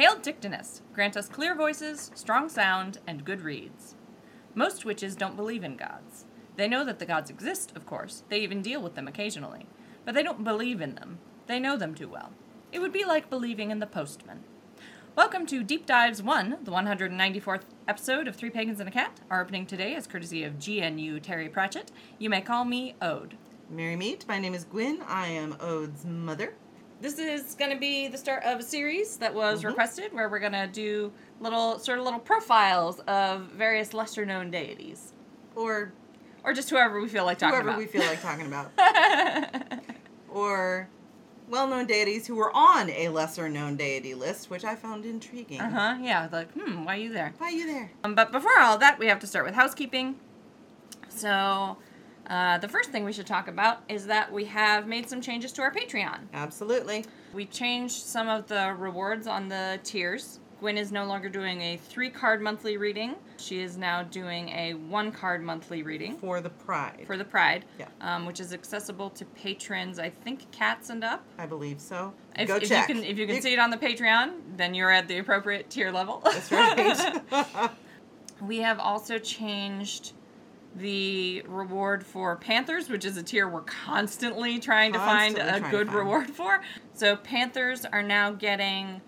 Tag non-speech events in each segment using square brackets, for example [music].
Hail Dictinus, grant us clear voices, strong sound, and good reeds. Most witches don't believe in gods. They know that the gods exist, of course, they even deal with them occasionally, but they don't believe in them. They know them too well. It would be like believing in the postman. Welcome to Deep Dives 1, the 194th episode of Three Pagans and a Cat. Our opening today is courtesy of GNU Terry Pratchett. You may call me Ode. Merry meet. My name is Gwyn. I am Ode's mother. This is going to be the start of a series that was requested where we're going to do little sort of little profiles of various lesser known deities Or or just whoever we feel like talking whoever about. we feel like talking about. [laughs] or well known deities who were on a lesser known deity list, which I found intriguing. Uh-huh. Yeah, like, hmm, why are you there? Why are you there? Um, but before all that, we have to start with housekeeping. So, uh, the first thing we should talk about is that we have made some changes to our Patreon. Absolutely. We changed some of the rewards on the tiers. Gwen is no longer doing a three card monthly reading. She is now doing a one card monthly reading For the pride. for the Pride, Yeah. um, which is accessible to patrons, I think, cats and up. I believe so. If, Go if check. you can, if you can see it on the Patreon, then you're at the appropriate tier level. That's right. [laughs] [laughs] We have also changed the reward for Panthers, which is a tier we're constantly trying to find a good find. reward for. So Panthers are now getting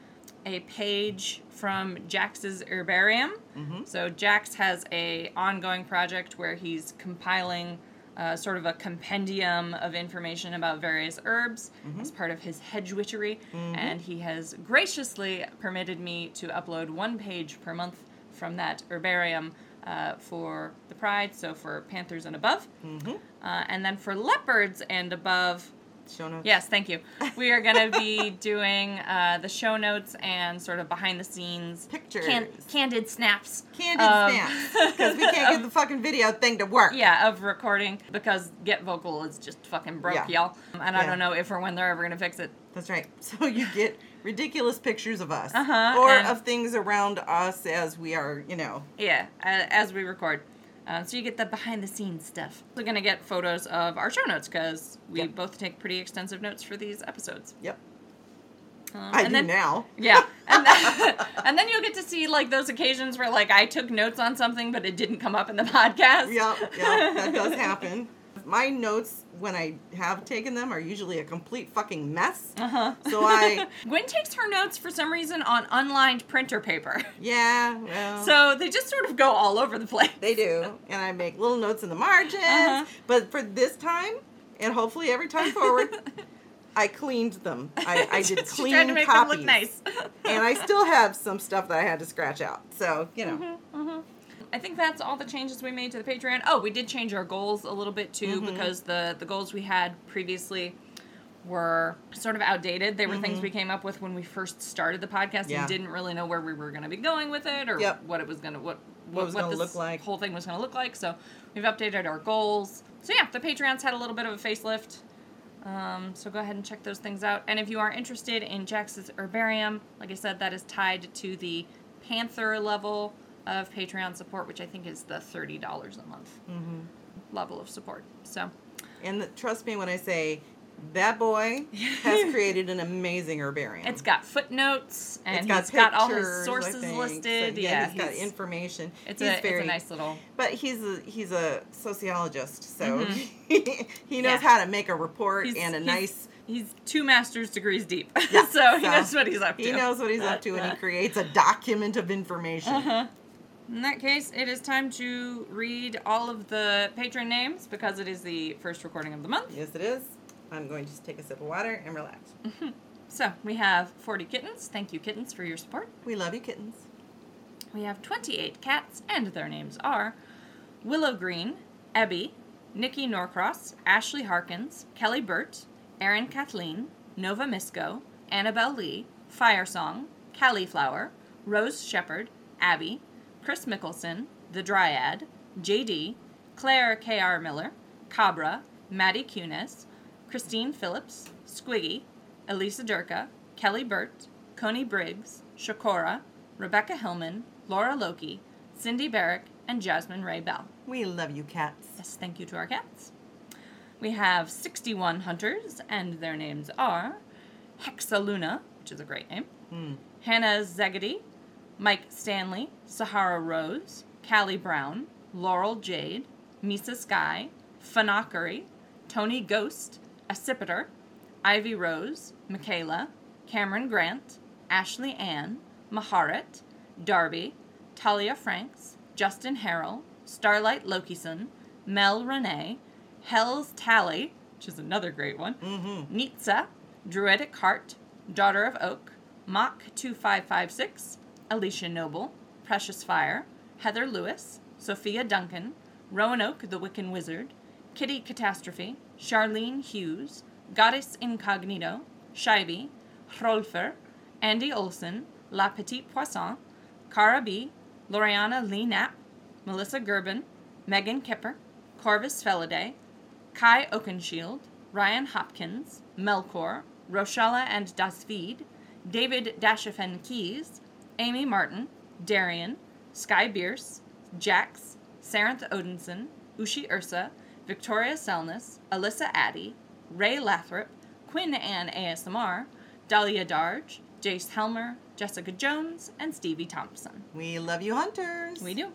a page from Jax's herbarium. Mhm. So Jax has a ongoing project where he's compiling uh, sort of a compendium of information about various herbs as part of his hedge witchery, and he has graciously permitted me to upload one page per month from that herbarium uh, for the Pride, so for Panthers and above, Mhm. uh, and then for leopards and above. Show notes. Yes, thank you. We are going to be [laughs] doing uh, the show notes and sort of behind the scenes Pictures. can- candid snaps. Candid Um, snaps. [laughs] Because we can't get the fucking video thing to work. Yeah, of recording because Get Vocal is just fucking broke, Yeah. y'all. And I don't know if or when they're ever going to fix it. That's right. [laughs] So you get ridiculous pictures of us. Uh-huh, Or of things around us as we are, you know. Yeah, as we record. Uh, so you get the behind the scenes stuff. We're going to get photos of our show notes because we Yep. both take pretty extensive notes for these episodes. Yep. Um, I and do then, now. [laughs] Yeah. And then, [laughs] and then you'll get to see like those occasions where like I took notes on something but it didn't come up in the [laughs] podcast. Yep, yep, that does happen. My notes, when I have taken them, are usually a complete fucking mess. Uh-huh. So I, [laughs] Gwen takes her notes for some reason on unlined printer paper. [laughs] yeah, well, So they just sort of go all over the place. they do. And I make little notes in the margins. Uh-huh. But for this time, and hopefully every time forward, [laughs] I cleaned them. I, I did clean tried to make copies. them look nice. and I still have some stuff that I had to scratch out. So, you know. Mm-hmm. I think that's all the changes we made to the Patreon. Oh, we did change our goals a little bit too Mm-hmm. because the the goals we had previously were sort of outdated. They were things we came up with when we first started the podcast Mm-hmm. Yeah. and didn't really know where we were going to be going with it or Yep. what it was going to what What was gonna this look like. whole thing was going to look like. So we've updated our goals. So yeah, the Patreons had a little bit of a facelift. Um, so go ahead and check those things out. And if you are interested in Jax's herbarium, like I said, that is tied to the Panther level of Patreon support, which I think is the thirty dollars a month Mm-hmm. level of support. So And the, trust me when I say that boy has [laughs] created an amazing herbarium. it's got footnotes and It's got he's got all his sources think. listed. So, yeah, he's got information. It's he's a very, it's a nice little. But he's a he's a sociologist, so [laughs] Mhm. he knows Yeah. how to make a report He's- and a he's- nice. He's two master's degrees deep, [laughs] Yeah, so he so knows what he's up to. He knows what he's up to, and he creates a document of information. Uh-huh. In that case, it is time to read all of the patron names because it is the first recording of the month. Yes, it is. I'm going to just take a sip of water and relax. [laughs] So we have 40 kittens. Thank you, kittens, for your support. We love you, kittens. We have 28 cats, and their names are Willow Green, Ebby, Nikki Norcross, Ashley Harkins, Kelly Burt, Erin Kathleen, Nova Misco, Annabelle Lee, Firesong, Callie Flower, Rose Shepherd, Abby, Chris Mickelson, The Dryad, JD, Claire K.R. Miller, Cabra, Maddie Cunes, Christine Phillips, Squiggy, Elisa Durka, Kelly Burt, Coney Briggs, Shakora, Rebecca Hillman, Laura Loki, Cindy Barrick, and Jasmine Ray Bell. We love you, cats. Yes, thank you to our cats. We have 61 hunters, and their names are Hexaluna, which is a great name, Hmm. Hannah Zegedy, Mike Stanley, Sahara Rose, Callie Brown, Laurel Jade, Misa Sky, Fanakari, Tony Ghost, Accipiter, Ivy Rose, Michaela, Cameron Grant, Ashley Ann, Maharet, Darby, Talia Franks, Justin Harrell, Starlight Lokison, Mel Renee, Hell's Tally, which is another great one, Mm-hmm. Nitsa, Druidic Heart, Daughter of Oak, Mach 2556, Alicia Noble, Precious Fire, Heather Lewis, Sophia Duncan, Roanoke the Wiccan Wizard, Kitty Catastrophe, Charlene Hughes, Goddess Incognito, Shivey, Hrolfer, Andy Olson, La Petite Poisson, Cara B, Loriana Lee Knapp, Melissa Gerben, Megan Kipper, Corvus Feliday, Kai Oakenshield, Ryan Hopkins, Melkor, Rochella and Dasvid, David Dashafen Keys, Amy Martin, Darian, Sky Bierce, Jax, Saranth Odinson, Ushi Ursa, Victoria Selness, Alyssa Addy, Ray Lathrop, Quinn Ann ASMR, Dahlia Darge, Jace Helmer, Jessica Jones, and Stevie Thompson. We love you, hunters. We do.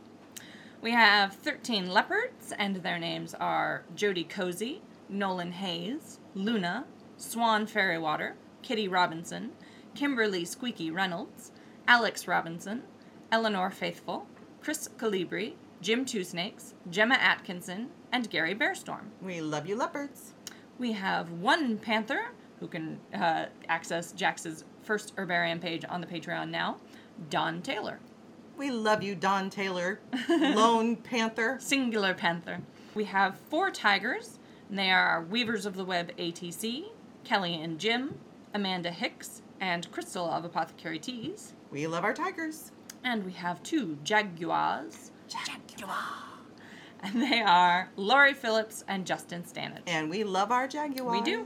We have 13 leopards, and their names are Jody Cozy, Nolan Hayes, Luna, Swan Fairywater, Kitty Robinson, Kimberly Squeaky Reynolds, Alex Robinson, Eleanor Faithful, Chris Calibri, Jim Two Snakes, Gemma Atkinson, and Gary Bearstorm. We love you, leopards. We have one panther who can uh, access Jax's first herbarium page on the Patreon now, Don Taylor. We love you, Don Taylor, [laughs] Lone Panther. singular panther. We have four tigers, and they are Weavers of the Web ATC, Kelly and Jim, Amanda Hicks, and Crystal of Apothecary Teas. We love our tigers. And we have two jaguars, Jaguar. and they are Laurie Phillips and Justin Stanage. And we love our jaguars. We do.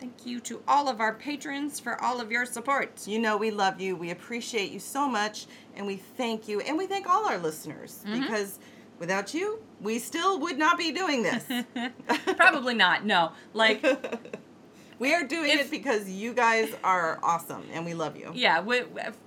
Thank you to all of our patrons for all of your support. You know we love you. We appreciate you so much, and we thank you, and we thank all our listeners Mm-hmm. because without you, we still would not be doing this. [laughs] Probably not, no. Like, [laughs] we are doing If- it because you guys are awesome, and we love you. Yeah, we,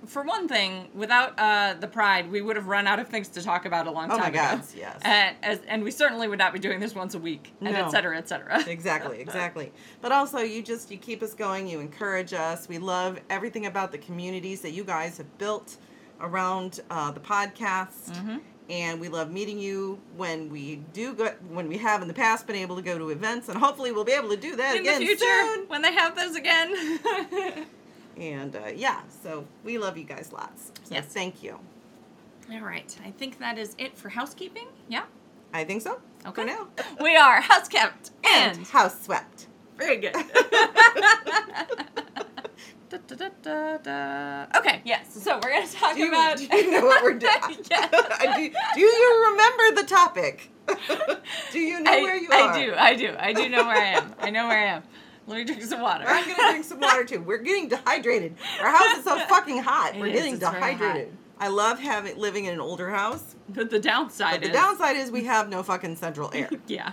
for one thing, without uh, the pride, we would have run out of things to talk about a long time ago. Oh my ago. God, yes. And, as, and we certainly would not be doing this once a week, and No. et cetera, et cetera. [laughs] exactly, exactly. But also, you just you keep us going. You encourage us. We love everything about the communities that you guys have built around uh, the podcast, Mm-hmm. And we love meeting you when we do go. When we have in the past been able to go to events, and hopefully we'll be able to do that In the again future, soon. when they have those again. [laughs] And uh, yeah, so we love you guys lots. So Yes. thank you. All right, I think that is it for housekeeping. Yeah? I think so. Okay. For now. [laughs] We are house kept and, And house swept. very good. [laughs] Da, da, da. Okay, yes. So we're going to talk Do about. do you know what we're doing? Yes. [laughs] [laughs] do, do you remember the topic? [laughs] do you know I, where you I are? I do, I do. I do know where I am. I know where I am. Let me drink some water. I'm gonna drink some water too. We're getting dehydrated. Our house is so fucking hot. It We're is, getting it's very hot. dehydrated. I love having living in an older house, But the downside but the is. downside is we have no fucking central air. Yeah.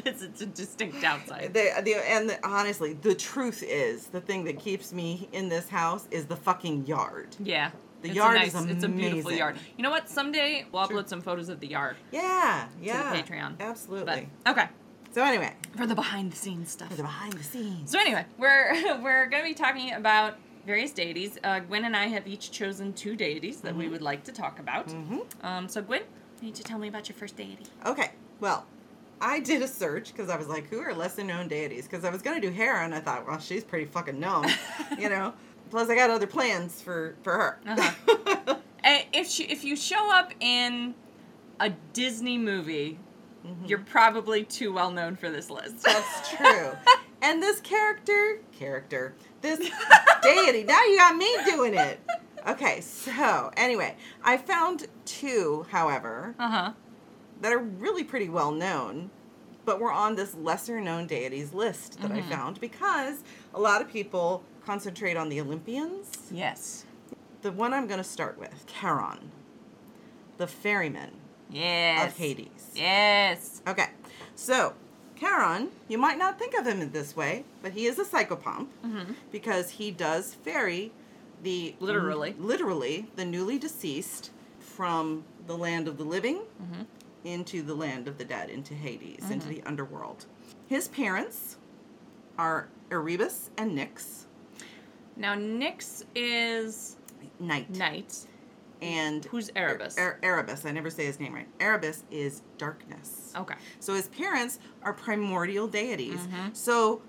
[laughs] It's, it's a distinct downside. The, the, and the, honestly, the truth is, the thing that keeps me in this house is the fucking yard. Yeah. The It's yard a is nice, It's a beautiful yard. You know what? Someday we'll upload some photos of the yard Yeah, yeah. Patreon. But Absolutely. okay, So anyway, for the behind the scenes stuff. for the behind the scenes. So anyway, we're [laughs] we're going to be talking about various deities. Uh, Gwen and I have each chosen two deities that we would like to talk about. Mhm. Um, so Gwen, you need to tell me about your first deity. Okay, well, I did a search because I was like, who are lesser known deities? Because I was going to do Hera, and I thought, well, she's pretty fucking known, [laughs] you know? Plus, I got other plans for, for her. Uh-huh. Uh, [laughs] if she, if you show up in a Disney movie, you're probably too well known for this list. That's true. [laughs] and this character, character, this deity, now you got me doing it. Okay, so anyway, I found two, however, Uh huh. That are really pretty well known, but were on this lesser known deities list that I found because a lot of people concentrate on the Olympians. Yes. The one I'm going to start with, Charon, the ferryman Yes. of Hades. Yes. Okay, so Charon, you might not think of him in this way, but he is a psychopomp Mm-hmm. because he does ferry the Literally. literally the newly deceased from the land of the living Mm-hmm. Into the land of the dead, into Hades, into the underworld. His parents are Erebus and Nyx, Now, Nyx is night, night. and Who's Erebus? Er- Erebus. I never say his name right. Erebus is darkness. Okay. So his parents are primordial deities. Mm-hmm. So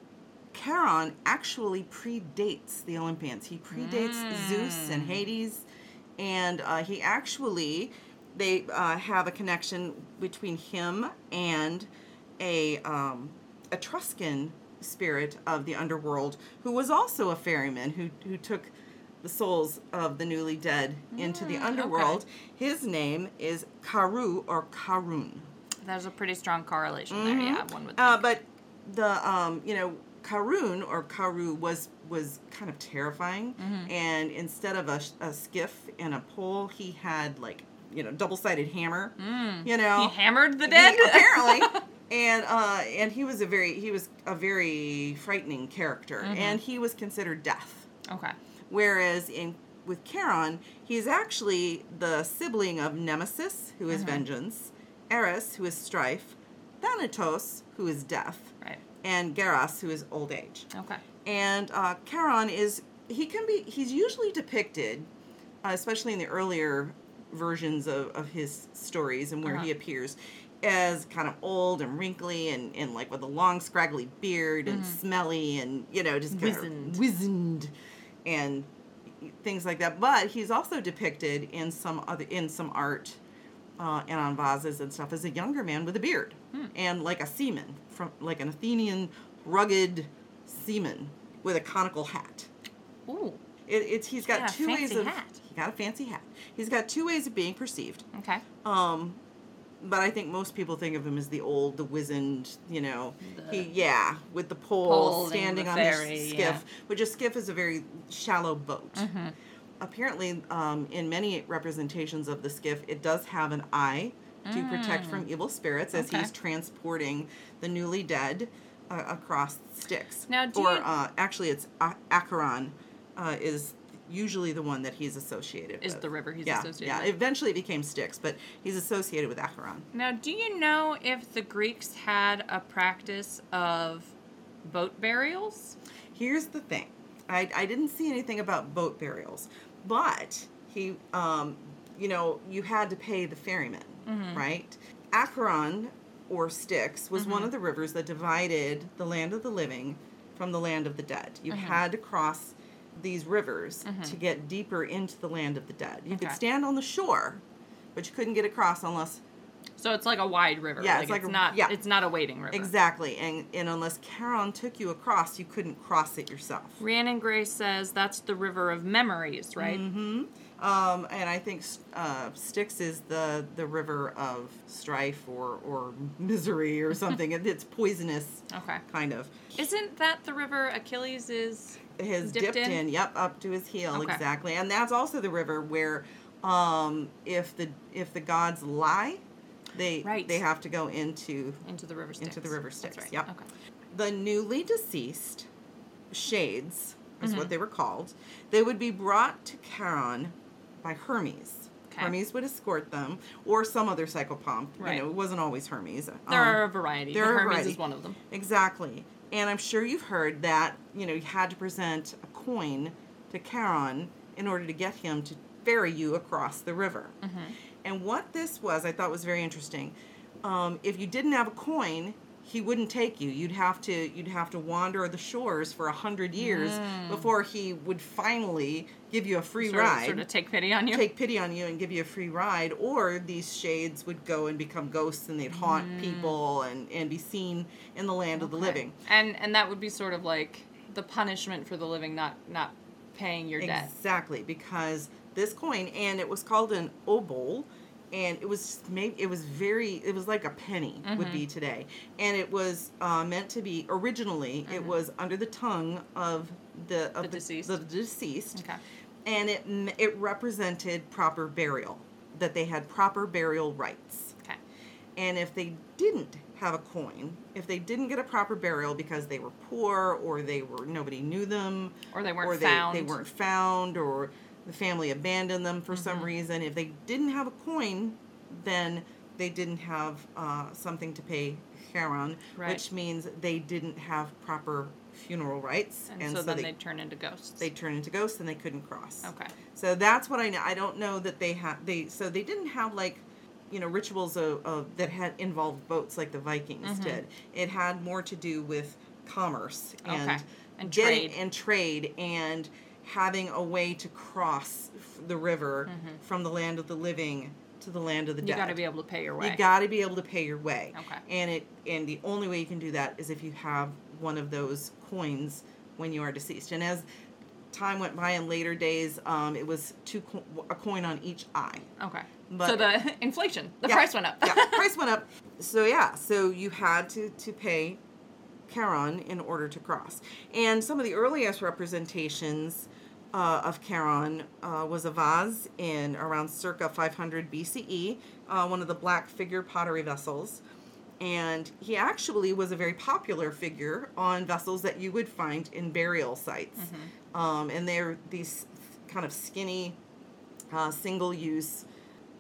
Charon actually predates the Olympians. He predates Zeus Mm. and Hades, and uh, he actually they uh, have a connection between him and a um, Etruscan spirit of the underworld who was also a ferryman who who took the souls of the newly dead into the Mm, okay. underworld. His name is Karu or Karun. There's a pretty strong correlation there. Yeah, one would. Uh, but the um, you know Karun or Karu was was kind of terrifying, Mm-hmm. and instead of a, a skiff and a pole, he had like you know double sided hammer. You know, Mm. he hammered the He- dead. [laughs] apparently. [laughs] And uh, and he was a very he was a very frightening character, Mm-hmm. and he was considered death. okay. Whereas in with Charon, he's actually the sibling of Nemesis, who is Mm-hmm. vengeance, Eris, who is strife, Thanatos, who is death, Right. and Geras, who is old age. Okay. And uh, Charon is he can be he's usually depicted, uh, especially in the earlier versions of, of his stories and where he Uh-huh. appears, as kind of old and wrinkly and, and like with a long scraggly beard and smelly and you know just kind Mm-hmm. Wizened. of wizened and things like that. But he's also depicted in some other in some art uh, and on vases and stuff as a younger man with a beard Hmm. and like a seaman from like an Athenian rugged seaman with a conical hat. Ooh. It, it's he's got Yeah, two ways of hat. he got a fancy hat. He's got two ways of being perceived. Okay. Um, but I think most people think of him as the old, the wizened, you know, The- he yeah, with the pole, Pole standing the on ferry, his skiff, yeah. which a skiff is a very shallow boat. Mm-hmm. Apparently, um, in many representations of the skiff, it does have an eye to protect from evil spirits as Mm. Okay. he's transporting the newly dead uh, across Styx. Now, do or you- uh, actually, it's A- Acheron uh, is usually the one that he's associated Is with. the river he's yeah, associated yeah. with. Eventually, it became Styx, but he's associated with Acheron. Now, do you know if the Greeks had a practice of boat burials? Here's the thing. I, I didn't see anything about boat burials, but he, um, you know, you had to pay the ferryman, Mm-hmm. right? Acheron or Styx was one of the rivers that divided the land of the living from the land of the dead. You Mm-hmm. had to cross these rivers to get deeper into the land of the dead. You could stand on the shore, but you couldn't get across unless So it's like a wide river. Yeah, like it's like a- not. yeah. It's not a wading river. exactly, and and unless Charon took you across, you couldn't cross it yourself. Rhiannon Gray says that's the river of memories, right? Mm-hmm. Um, and I think uh, Styx is the the river of strife or or misery or [laughs] something. It- it's poisonous, Okay. kind of. Isn't that the river Achilles is? Has Dipped dipped, in? in? yep, up to his heel, Okay. exactly. And that's also the river where, um, if the if the gods lie, they Right. they have to go into Into the river Styx. Into the river Styx, right. yep. Okay. the newly deceased shades is Mm-hmm. what they were called. They would be brought to Charon by Hermes. Okay. Hermes would escort them, or some other psychopomp. Right. You know, it wasn't always Hermes. There Um, are a variety. there are Hermes variety. is one of them. Exactly. And I'm sure you've heard that, you know, you had to present a coin to Charon in order to get him to ferry you across the river. Mm-hmm. And what this was, I thought was very interesting. Um, if you didn't have a coin, he wouldn't take you. You'd have to you'd have to wander the shores for a hundred years before he would finally give you a free Mm. Sort of, ride sort of take pity on you. take pity on you and give you a free ride, or these shades would go and become ghosts and they'd haunt people and, and be seen in the land of the Mm. Living. And and that would be sort of like the punishment for the living not not paying your debt. Exactly, because this coin, and it was called an obol, and it was maybe It was very. It was like a penny would Mm-hmm. be today, and it was uh, meant to be. Originally, it was under the tongue of the of Mm-hmm. The deceased. The deceased. Okay. and it it represented proper burial that they had proper burial rights Okay. and if they didn't have a coin. If they didn't get a proper burial because they were poor or they were nobody knew them Or they weren't or they, found. they weren't found or the family abandoned them for Mm-hmm. some reason, if they didn't have a coin, then they didn't have uh, something to pay Charon, Right. which means they didn't have proper funeral rites, and, so, then they they turn into ghosts. they turn into ghosts and they couldn't cross. okay. So that's what I know. I don't know that they had they so they didn't have like you know rituals of, of that had involved boats like the Vikings Mhm. did. It had more to do with commerce and Okay. And getting- trade. and trade and having a way to cross the river Mhm. from the land of the living to the land of the You dead. You got to be able to pay your way. You got to be able to pay your way. Okay. And it and the only way you can do that is if you have one of those coins when you are deceased. And as time went by in later days, um, it was two co- a coin on each eye. okay. But- so the [laughs] inflation, the Yeah. price went up. yeah, [laughs] price went up. So yeah, so you had to to pay Charon in order to cross. And some of the earliest representations uh, of Charon uh, was a vase in around circa 500 BCE, uh, one of the black figure pottery vessels. And he actually was a very popular figure on vessels that you would find in burial sites. Um, and they're these kind of skinny, uh, single use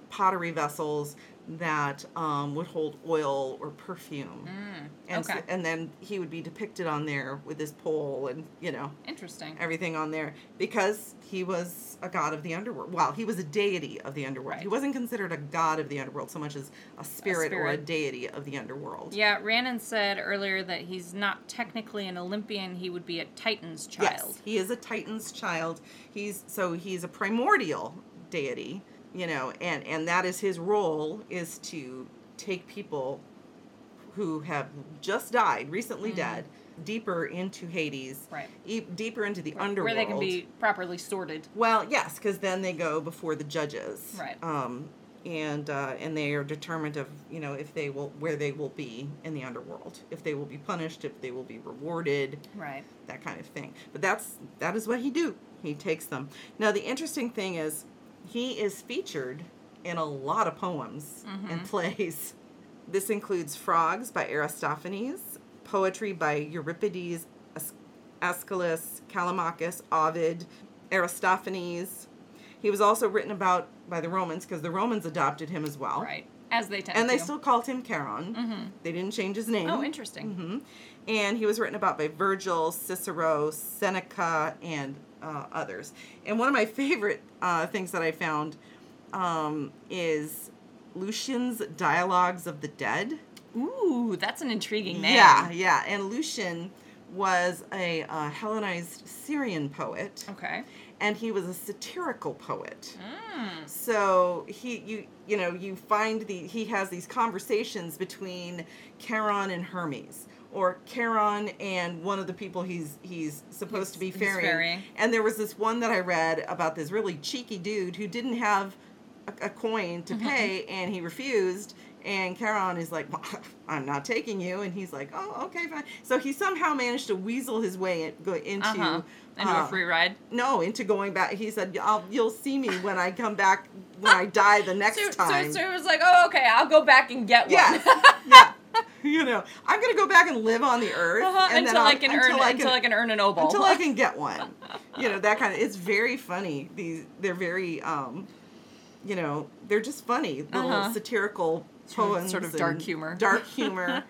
pottery vessels that um, would hold oil or perfume. Mm, And, so- okay. and then he would be depicted on there with his pole and, you know, Interesting. everything on there because he was a god of the underworld. Well, he was a deity of the underworld. He wasn't considered a god of the underworld so much as a spirit, or a deity of the underworld. Yeah, Rhiannon said earlier that he's not technically an Olympian. He would be a Titan's child. Yes, he is a Titan's child. He's so he's a primordial deity, you know, and and that is his role is to take people who have just died, recently dead, deeper into Hades, Mm-hmm. Right. e- deeper into the Where underworld, where they can be properly sorted. Well, yes, because then they go before the judges, Right. Um, and uh, and they are determined of you know if they will where they will be in the underworld, if they will be punished, if they will be rewarded Right. that kind of thing. But that's that is what he do. He takes them. Now the interesting thing is he is featured in a lot of poems and plays. This includes Frogs by Aristophanes, poetry by Euripides, Aeschylus, Callimachus, Ovid, Aristophanes. He was also written about by the Romans because the Romans adopted him as well. Right. As they tend And they to. still called him Charon. Mhm. They didn't change his name. Oh, interesting. hmm And he was written about by Virgil, Cicero, Seneca, and uh, others. And one of my favorite uh, things that I found um, is Lucian's Dialogues of the Dead. Ooh, that's an intriguing name. Yeah, yeah. And Lucian was a uh, Hellenized Syrian poet, Okay. and he was a satirical poet. Mm. So he, you, you know, you find the he has these conversations between Charon and Hermes, or Charon and one of the people he's he's supposed to be He's- he's ferrying. ferrying. And there was this one that I read about this really cheeky dude who didn't have a, a coin to Mm-hmm. pay, and he refused. And Charon is like, well, [laughs] I'm not taking you, and he's like, oh, okay, fine. So he somehow managed to weasel his way into Uh-huh. Into uh, a free ride. no, into going back. He said, I'll, "You'll see me when I come back when I die the [laughs] next So, time." so, so it was like, oh, okay, I'll go back and get one. yes, [laughs] yeah. [laughs] You know, I'm gonna go back and live on the earth Uh-huh, and until I can until earn I until I can earn an obol. until I can [laughs] get one. You know that kind of. It's very funny. These they're very, um, you know, they're just funny little Uh-huh. satirical poems, sort of dark humor. dark [laughs] humor,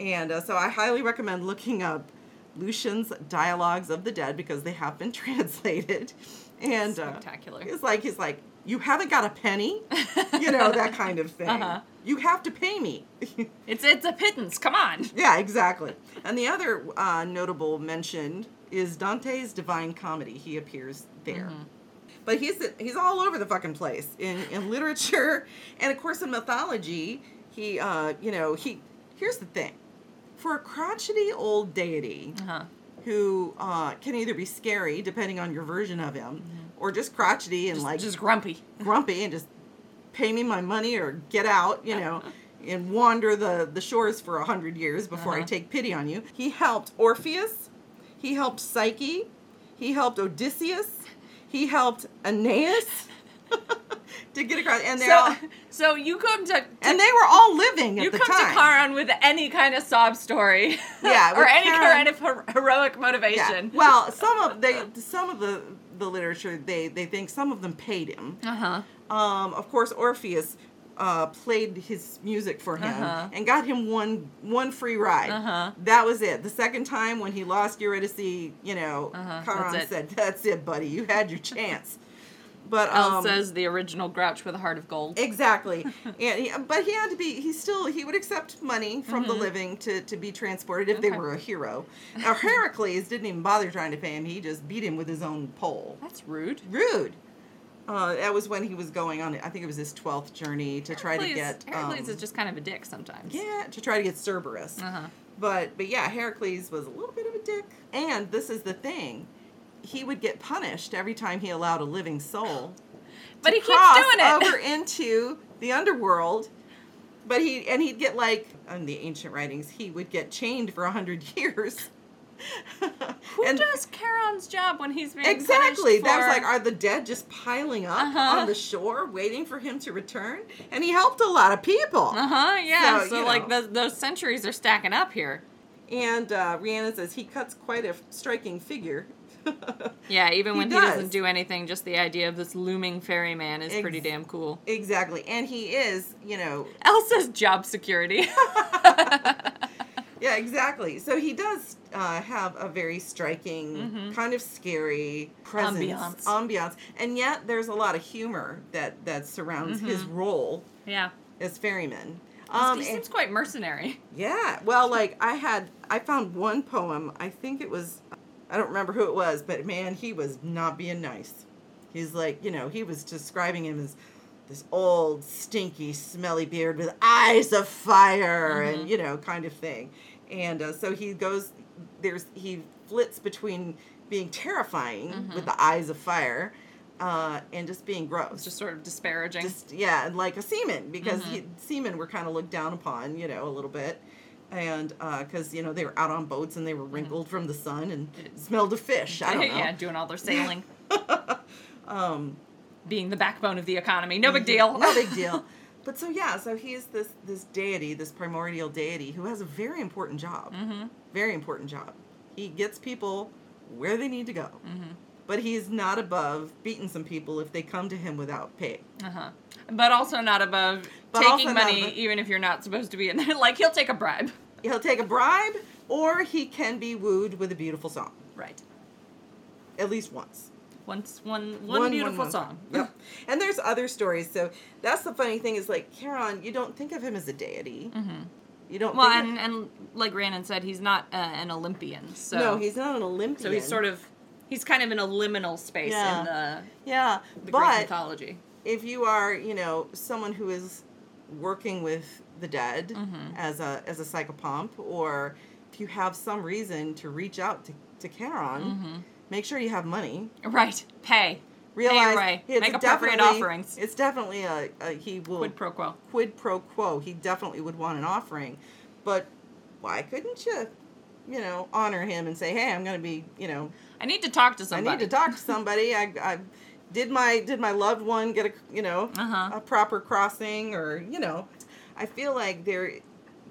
and uh, so I highly recommend looking up Lucian's Dialogues of the Dead because they have been translated, and uh, Spectacular. it's like he's like, you haven't got a penny, you know that kind of thing. Uh-huh. You have to pay me. [laughs] It's it's a pittance. Come on. yeah, exactly. And the other uh, notable mention is Dante's Divine Comedy. He appears there. Mm-hmm. But he's he's all over the fucking place in, in literature and of course in mythology. He uh, you know he here's the thing, for a crotchety old deity Uh-huh. who uh, can either be scary depending on your version of him, or just crotchety and Just, like just grumpy. grumpy and just pay me my money or get out, you know, [laughs] and wander the, the shores for a hundred years before I Uh-huh. take pity on you. He helped Orpheus, he helped Psyche, he helped Odysseus, he helped Aeneas, [laughs] to get across, and they So, all [laughs] so you come to, to and they were all living at you come time. to Charon with any kind of sob story, Yeah, or any Charon- kind of her- heroic Yeah. motivation. Well, some of they some of the the literature they they think some of them paid him. uh huh. Um, of course, Orpheus uh, played his music for him Uh-huh. and got him one one free ride. Uh-huh. That was it. The second time when he lost Eurydice, you know, Uh-huh, it. said, "That's it, buddy. You had your chance." But El um, says the original Grouch with a heart of gold. Exactly, [laughs] and he, but he had to be. He still he would accept money from the living to to be transported if they Mm-hmm. Were a hero. Now Heracles didn't even bother trying to pay him. He just beat him with his own pole. That's rude. Rude. Uh, that was when he was going on. I think it was his twelfth journey to try to Heracles- get. Heracles um, is just kind of a dick sometimes. yeah, to try to get Cerberus. Uh-huh. But but yeah, Heracles was a little bit of a dick. And this is the thing, he would get punished every time he allowed a living soul But to he keeps doing it. over into the underworld. But he and he'd get like in the ancient writings, he would get chained for a hundred [laughs] years. Who and does Charon's job when he's being exactly punished that was like, are the dead just piling up Uh-huh. on the shore, waiting for him to return? And he helped a lot of people. Uh huh. Yeah. So, So, you like know. those centuries are stacking up here. And uh, Rhiannon says he cuts quite a striking figure. [laughs] Yeah. Even He when he does. doesn't do anything, just the idea of this looming ferryman is pretty damn cool. exactly, and he is, you know, Elsa's job security. [laughs] [laughs] Yeah, exactly. So he does uh, have a very striking, kind of scary presence, Ambiance. ambiance, and yet there's a lot of humor that that surrounds his role yeah. as ferryman. he Um, and- seems quite mercenary. yeah, well, like I had, I found one poem. I think it was, I don't remember who it was, but man, he was not being nice. He's like, you know, he was describing him as this old, stinky, smelly beard with eyes of fire, and you know, kind of thing. And uh, so he goes. There's he flits between being terrifying with the eyes of fire, uh, and just being gross. Just sort of disparaging. Just yeah, and like a seaman because he, seamen were kind of looked down upon, you know, a little bit, and because you know they were out on boats and they were wrinkled from the sun and smelled of fish. I don't [laughs] know. yeah, doing all their sailing. [laughs] Um, Being the backbone of the economy. No big deal. no big [laughs] deal. But so yeah, so he is this this deity, this primordial deity who has a very important job. Mm-hmm. Very important job. He gets people where they need to go. Mm-hmm. But he's not above beating some people if they come to him without pay. Uh-huh. But also not above But taking money above- even if you're not supposed to be in there. Like he'll take a bribe. He'll take a bribe, or he can be wooed with a beautiful song. Right. At least once. Once one one, beautiful one. song. Yep. [laughs] And there's other stories. So that's the funny thing is like Charon, you don't think of him as a deity. Mm-hmm. You don't. Well, and, and like Rhiannon said, he's not uh, an Olympian. So no, he's not an Olympian. so he's sort of he's kind of in a liminal space Yeah. in the, yeah. the Greek mythology. if you are, you know, someone who is working with the dead Mm-hmm. as a as a psychopomp, or if you have some reason to reach out to to Charon, Mm-hmm. make sure you have money. Right. Pay. Realize Pay it's Make appropriate offerings. It's definitely a, a he will Quid pro quo. quid pro quo. He definitely would want an offering. But why couldn't you, you know, honor him and say, "Hey, I'm going to be, you know, I need to talk to somebody. I need to talk to [laughs] somebody. I, I did my did my loved one get a, you know, Uh-huh. a proper crossing or, you know, I feel like there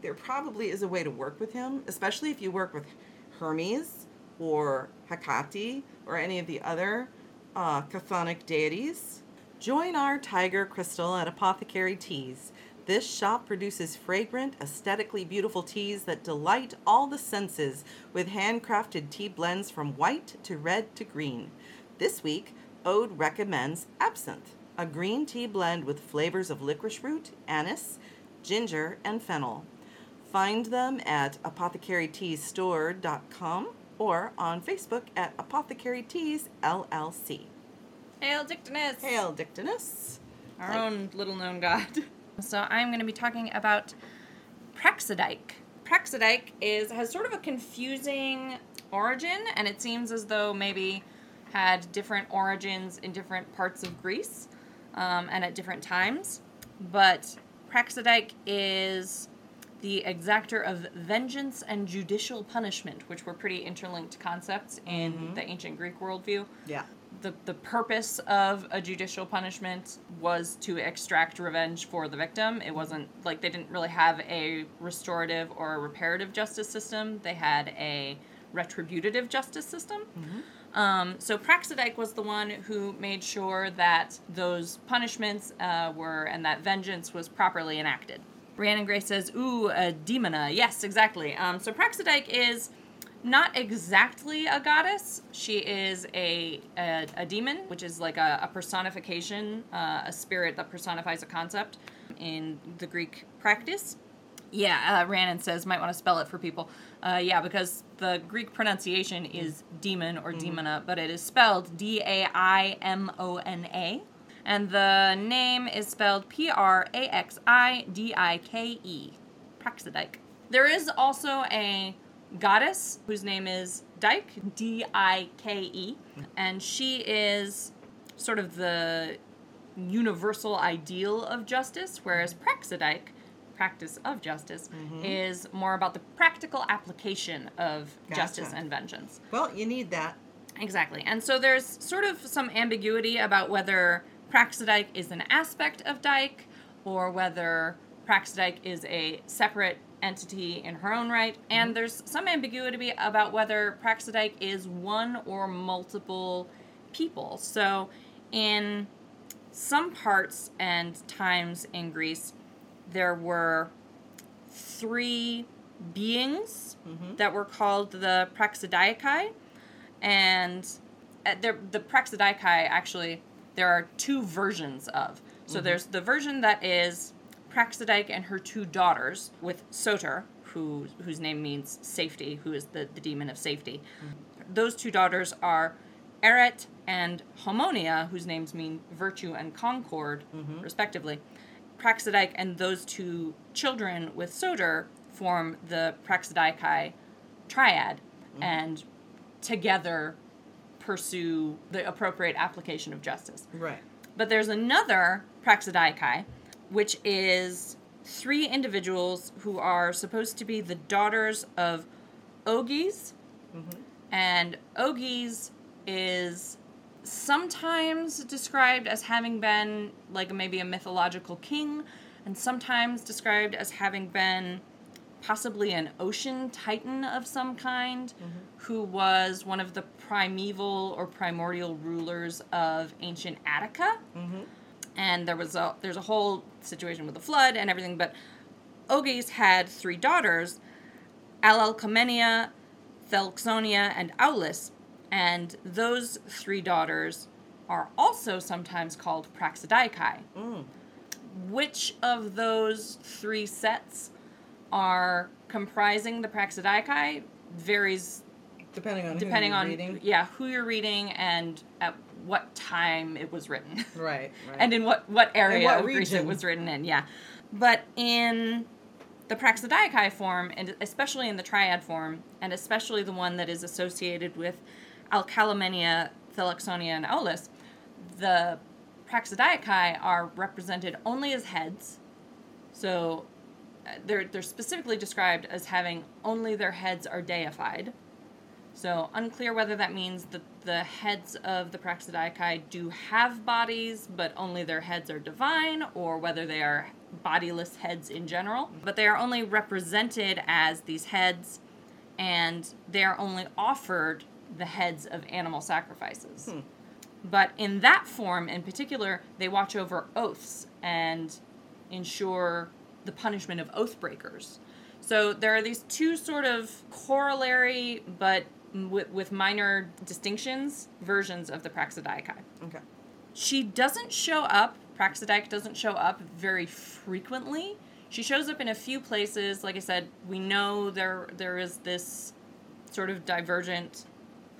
there probably is a way to work with him, especially if you work with Hermes or Hecate or any of the other uh, chthonic deities. Join our Tiger Crystal at Apothecary Teas. This shop produces fragrant, aesthetically beautiful teas that delight all the senses with handcrafted tea blends from white to red to green. This week, Ode recommends Absinthe, a green tea blend with flavors of licorice root, anise, ginger, and fennel. Find them at apothecaryteastore.com or on Facebook at Apothecary Teas LLC. Hail Dictinus. Hail, Dictinus. Our own little known god. [laughs] So I'm going to be talking about Praxidike. Praxidike is has sort of a confusing origin, and it seems as though maybe had different origins in different parts of Greece um, and at different times. But Praxidike is the exactor of vengeance and judicial punishment, which were pretty interlinked concepts in mm-hmm. the ancient Greek worldview. Yeah. the, the purpose of a judicial punishment was to extract revenge for the victim. It wasn't like they didn't really have a restorative or a reparative justice system. They had a retributive justice system. Mm-hmm. Um, so Praxidike was the one who made sure that those punishments uh, were and that vengeance was properly enacted. Rhiannon Gray says, "Ooh, a demona." Yes, exactly. Um, so Praxidike is not exactly a goddess. She is a a, a demon, which is like a, a personification, uh, a spirit that personifies a concept in the Greek practice. Yeah, uh, Rhiannon says might want to spell it for people. Uh, yeah, because the Greek pronunciation is demon or demona, but it is spelled D A I M O N A. And the name is spelled P R A X I D I K E. Praxidike. There is also a goddess whose name is Dike, D I K E, and she is sort of the universal ideal of justice, whereas Praxidike, practice of justice, mm-hmm. is more about the practical application of justice and vengeance. Well, you need that. Exactly. And so there's sort of some ambiguity about whether Praxidike is an aspect of Dike or whether Praxidike is a separate entity in her own right. And mm-hmm. there's some ambiguity about whether Praxidike is one or multiple people. So in some parts and times in Greece, there were three beings mm-hmm. that were called the Praxidaikai and uh, there, the Praxidaikai actually there are two versions of. So mm-hmm. there's the version that is Praxidike and her two daughters with Soter, who whose name means safety, who is the, the demon of safety. Mm-hmm. Those two daughters are Arete and Homonoia, whose names mean virtue and concord, respectively. Praxidike and those two children with Soter form the Praxidaikai triad, mm-hmm. and together pursue the appropriate application of justice. Right. But there's another Praxidaikai, which is three individuals who are supposed to be the daughters of Ogis. Mm-hmm. And Ogis is sometimes described as having been like maybe a mythological king, and sometimes described as having been possibly an ocean titan of some kind mm-hmm. who was one of the primeval or primordial rulers of ancient Attica. Mm-hmm. And there was a there's a whole situation with the flood and everything, but Ogis had three daughters, Alalcomenia, Thelxonia, and Aulis, and those three daughters are also sometimes called Praxidaikai. Mm. Which of those three sets are comprising the Praxidaikai varies Depending on depending who you're on reading. yeah who you're reading and at what time it was written [laughs] Right. Right. and in what what area what of Greece it was written in yeah but in the Praxidaikai form and especially in the triad form and especially the one that is associated with Alcalomenia, Thelexonia, and Aulis the Praxidaikai are represented only as heads so uh, they're they're specifically described as having only their heads are deified. So unclear whether that means that the heads of the Praxidaikai do have bodies, but only their heads are divine, or whether they are bodiless heads in general. But they are only represented as these heads, and they are only offered the heads of animal sacrifices. Hmm. But in that form in particular, they watch over oaths and ensure the punishment of oath breakers. So there are these two sort of corollary, but with, with minor distinctions, versions of the Praxidaikai. okay. She doesn't show up, Praxidike doesn't show up very frequently. She shows up in a few places. Like I said, we know there there is this sort of divergent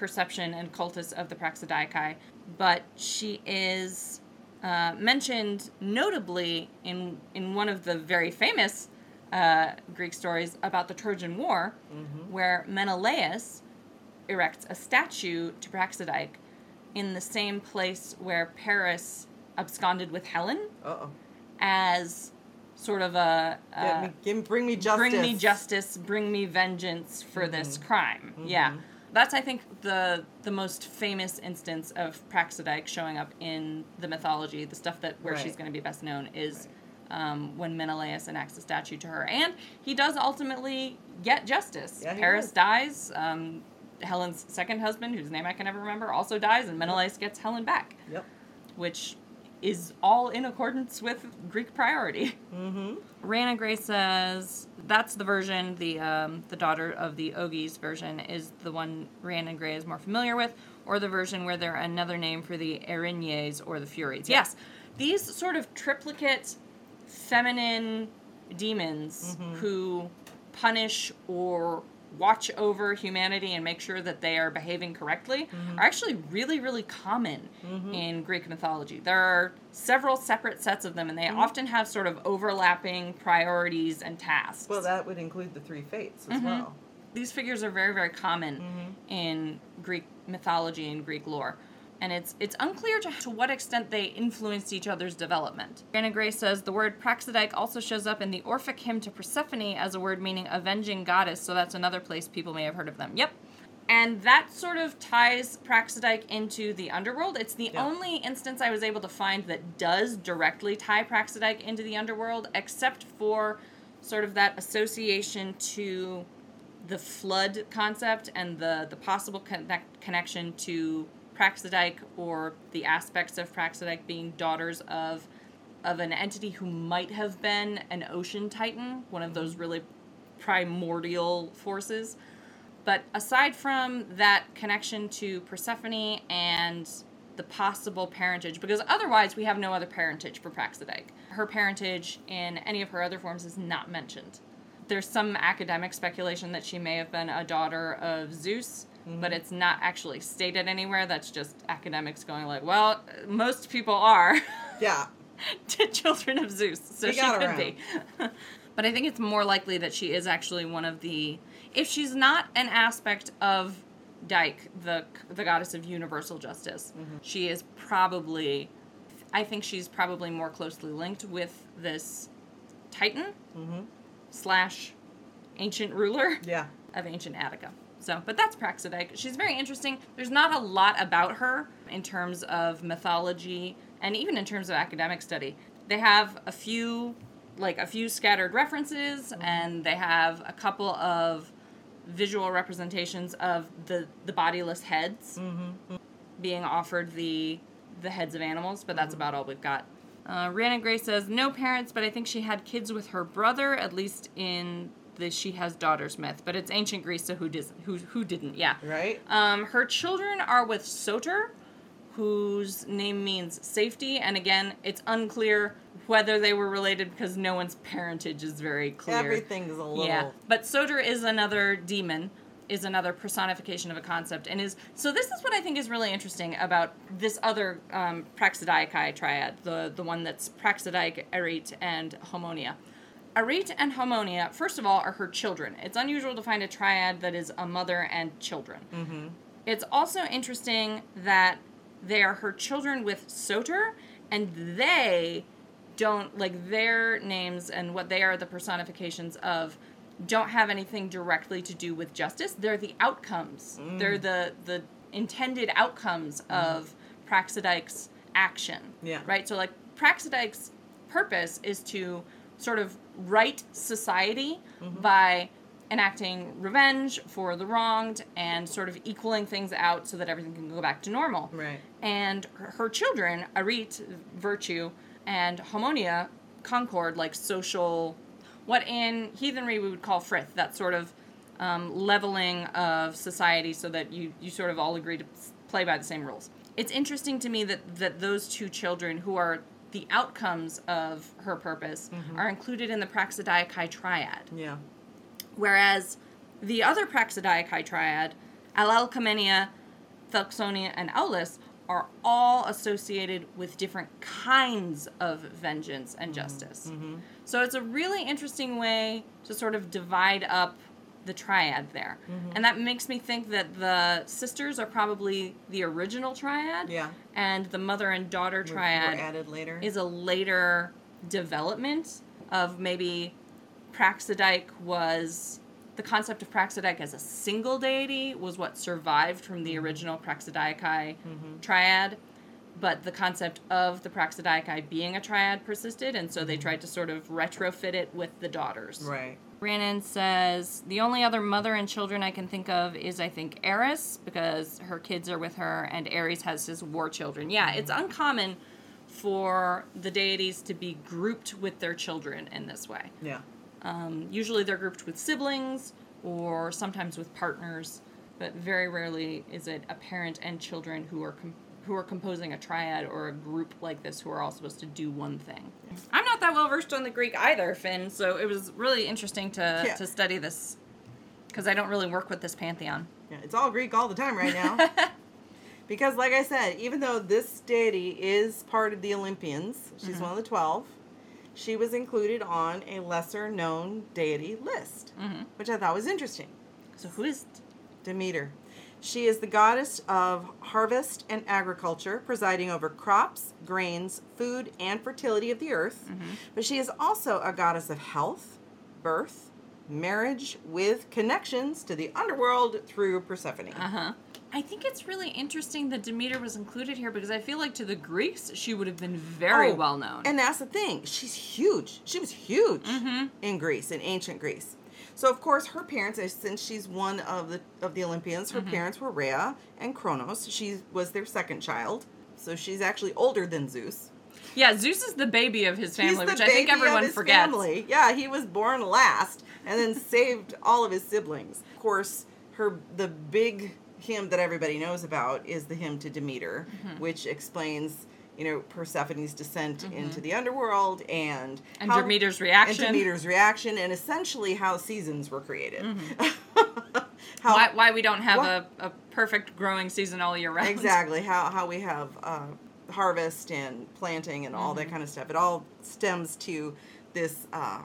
perception and cultus of the Praxidaikai, but she is uh, mentioned notably in in one of the very famous uh, Greek stories about the Trojan War, where Menelaus erects a statue to Praxidike in the same place where Paris absconded with Helen Uh oh. as sort of a, a give, bring me justice. bring me justice, bring me vengeance for this crime. Yeah. That's I think the the most famous instance of Praxidike showing up in the mythology. The stuff that where she's going to be best known is um, when Menelaus enacts a statue to her, and he does ultimately get justice. Yeah, Paris dies. Um, Helen's second husband, whose name I can never remember, also dies, and Menelaus gets Helen back, Yep. which is all in accordance with Greek priority. Mm-hmm. Rana Gray says that's the version, the um, the daughter of the Ogies version is the one Rana Gray is more familiar with, or the version where they're another name for the Erinyes or the Furies. Yes, these sort of triplicate feminine demons who punish or watch over humanity and make sure that they are behaving correctly mm-hmm. are actually really really common mm-hmm. in greek mythology. There are several separate sets of them and they mm-hmm. often have sort of overlapping priorities and tasks. Well, that would include the three fates as well. these figures are very very common in greek mythology and greek lore and it's it's unclear to, to what extent they influenced each other's development. Anna Gray says the word Praxidike also shows up in the Orphic hymn to Persephone as a word meaning avenging goddess, so that's another place people may have heard of them. Yep. And that sort of ties Praxidike into the underworld. It's the Yeah. only instance I was able to find that does directly tie Praxidike into the underworld, except for sort of that association to the flood concept and the, the possible connect, connection to Praxidike or the aspects of Praxidike being daughters of of an entity who might have been an ocean titan, one of those really primordial forces. But aside from that connection to Persephone and the possible parentage, because otherwise we have no other parentage for Praxidike. Her parentage in any of her other forms is not mentioned. There's some academic speculation that she may have been a daughter of Zeus, but it's not actually stated anywhere. That's just academics going like, well, most people are [laughs] Yeah. children of Zeus, so She she, could be. [laughs] but I think it's more likely that she is actually one of the. If she's not an aspect of Dike, the the goddess of universal justice, she is probably. I think she's probably more closely linked with this Titan slash ancient ruler Yeah. of ancient Attica. So, but that's Praxidike. She's very interesting. There's not a lot about her in terms of mythology and even in terms of academic study. They have a few, like a few scattered references, mm-hmm. and they have a couple of visual representations of the the bodiless heads mm-hmm. being offered the the heads of animals, but that's mm-hmm. about all we've got. Uh, Rhiannon Gray says no parents, but I think she had kids with her brother, at least in the she has daughters myth. But it's ancient Greece, so who does who who didn't? Yeah. Right? Um, her children are with Soter, whose name means safety, and again, it's unclear whether they were related because no one's parentage is very clear. Everything's a little. Yeah, but Soter is another demon, is another personification of a concept, and is so. This is what I think is really interesting about this other um, triad, the the one that's Praxidike, Arete, and Homonoia. Arete and Homonoia, first of all, are her children. It's unusual to find a triad that is a mother and children. Mm-hmm. It's also interesting that they are her children with Soter, and they don't like their names and what they are the personifications of don't have anything directly to do with justice. They're the outcomes. They're the the intended outcomes of Praxidike's action. Yeah. Right? So like Praxidike's purpose is to sort of right society by enacting revenge for the wronged and sort of equaling things out so that everything can go back to normal. Right. And her her children, Arete, virtue, and Harmonia, concord, like social, what in heathenry we would call frith, that sort of um, leveling of society so that you, you sort of all agree to play by the same rules. It's interesting to me that, that those two children, who are the outcomes of her purpose, mm-hmm. are included in the Praxidike triad. Yeah. Whereas the other Praxidike triad, Alalcomenia, Thelxonia, and Aulis, are all associated with different kinds of vengeance and mm-hmm. justice. Mm-hmm. So it's a really interesting way to sort of divide up the triad there. Mm-hmm. And that makes me think that the sisters are probably the original triad. Yeah. And the mother and daughter triad Were added later. is a later development of maybe Praxidike was the concept of Praxidike as a single deity was what survived from the mm-hmm. original Praxidike mm-hmm. triad, but the concept of the Praxidike being a triad persisted, and so they tried to sort of retrofit it with the daughters. Right. Rhiannon says the only other mother and children I can think of is I think Eris because her kids are with her and Ares has his war children. Yeah, it's uncommon for the deities to be grouped with their children in this way. Yeah. Um, usually they're grouped with siblings or sometimes with partners, but very rarely is it a parent and children who are com- who are composing a triad or a group like this who are all supposed to do one thing. I'm not that well versed on the Greek either, Finn, so it was really interesting to, Yeah. to study this because I don't really work with this pantheon. Yeah, it's all Greek all the time right now. [laughs] because, like I said, even though this deity is part of the Olympians, she's Mm-hmm. one of the 12, she was included on a lesser known deity list, Mhm. which I thought was interesting. So who is Demeter. She is the goddess of harvest and agriculture, presiding over crops, grains, food, and fertility of the earth. But she is also a goddess of health, birth, marriage, with connections to the underworld through Persephone. Uh huh. I think it's really interesting that Demeter was included here because I feel like to the Greeks she would have been very Oh, well known. And that's the thing. She's huge. She was huge Mhm. in Greece, in ancient Greece. So of course her parents, since she's one of the of the Olympians, her parents were Rhea and Kronos. She was their second child. So she's actually older than Zeus. yeah, Zeus is the baby of his family, which I think everyone his forgets. Family. Yeah, he was born last and then [laughs] saved all of his siblings. Of course, her the big hymn that everybody knows about is the hymn to Demeter, Mm-hmm. which explains you know Persephone's descent into the underworld and Mm-hmm. How- Demeter's reaction. and Demeter's reaction, and essentially how seasons were created. [laughs] how, why, why we don't have a, a perfect growing season all year round. exactly how how we have uh, harvest and planting and all that Mm-hmm. kind of stuff. It all stems to this uh,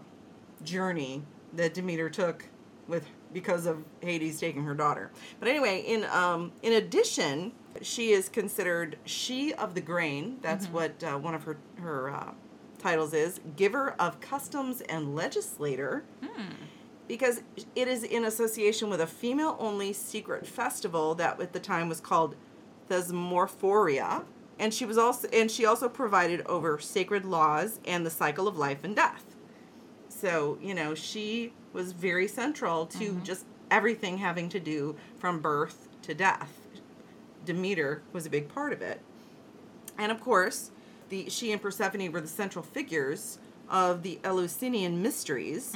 journey that Demeter took with because of Hades taking her daughter. But anyway, in um, in addition, she is considered she of the grain. That's Mm-hmm. what uh, one of her her uh, titles is, giver of customs and legislator Hmm. because it is in association with a female only secret festival that at the time was called Thesmophoria and she was also and she also provided over sacred laws and the cycle of life and death so you know she was very central to just everything having to do from birth to death demeter was a big part of it. And of course, the she and Persephone were the central figures of the Eleusinian Mysteries,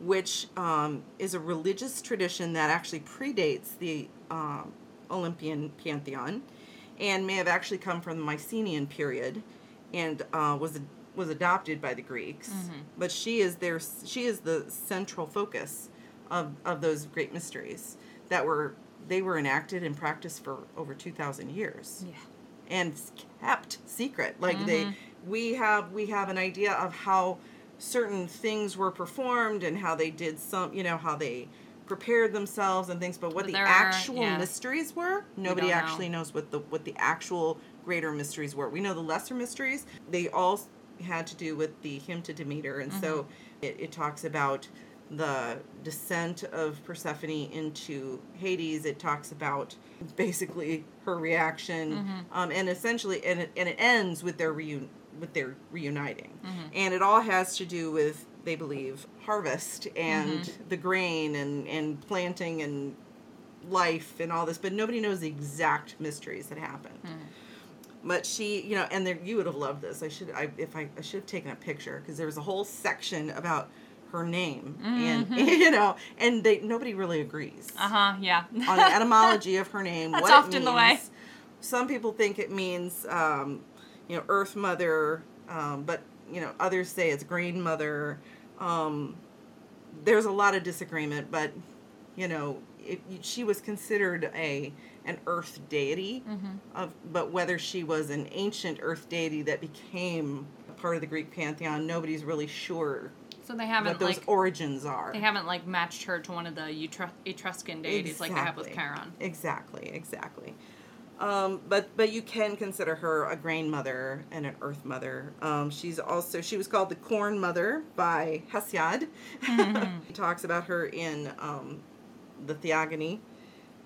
which um, is a religious tradition that actually predates the um, Olympian pantheon, and may have actually come from the Mycenaean period, and uh, was was adopted by the Greeks. But she is their she is the central focus of of those great mysteries that were they were enacted and practiced for over two thousand years Yeah. and kept secret like Mm-hmm. they we have we have an idea of how certain things were performed and how they did some you know how they prepared themselves and things but what But the there are- actual yeah. mysteries were nobody know. actually knows what the what the actual greater mysteries were we know the lesser mysteries they all had to do with the hymn to demeter and so Mm-hmm. it, it talks about the descent of Persephone into Hades. It talks about basically her reaction, Mm-hmm. um, and essentially, and it, and it ends with their reun- with their reuniting, Mm-hmm. and it all has to do with they believe harvest and Mm-hmm. the grain and and planting and life and all this, but nobody knows the exact mysteries that happened. But she, you know, and there, you would have loved this. I should, I if I, I should have taken a picture because there was a whole section about her name, and [laughs] you know, and they nobody really agrees Uh huh. Yeah. on the etymology of her name. [laughs] That's what often the way. means. Some people think it means, um, you know, Earth Mother, um, but you know, others say it's Grain Mother. Um, there's a lot of disagreement, but you know, it, she was considered a an Earth deity, Mm-hmm. of, but whether she was an ancient Earth deity that became a part of the Greek pantheon, nobody's really sure so they what haven't those like origins are. they haven't like matched her to one of the Etrus- Etruscan deities like they have with Chiron. Exactly, exactly. Um, but but you can consider her a grain mother and an earth mother. Um, she's also she was called the corn mother by Hesiod. he [laughs] talks about her in um, the Theogony.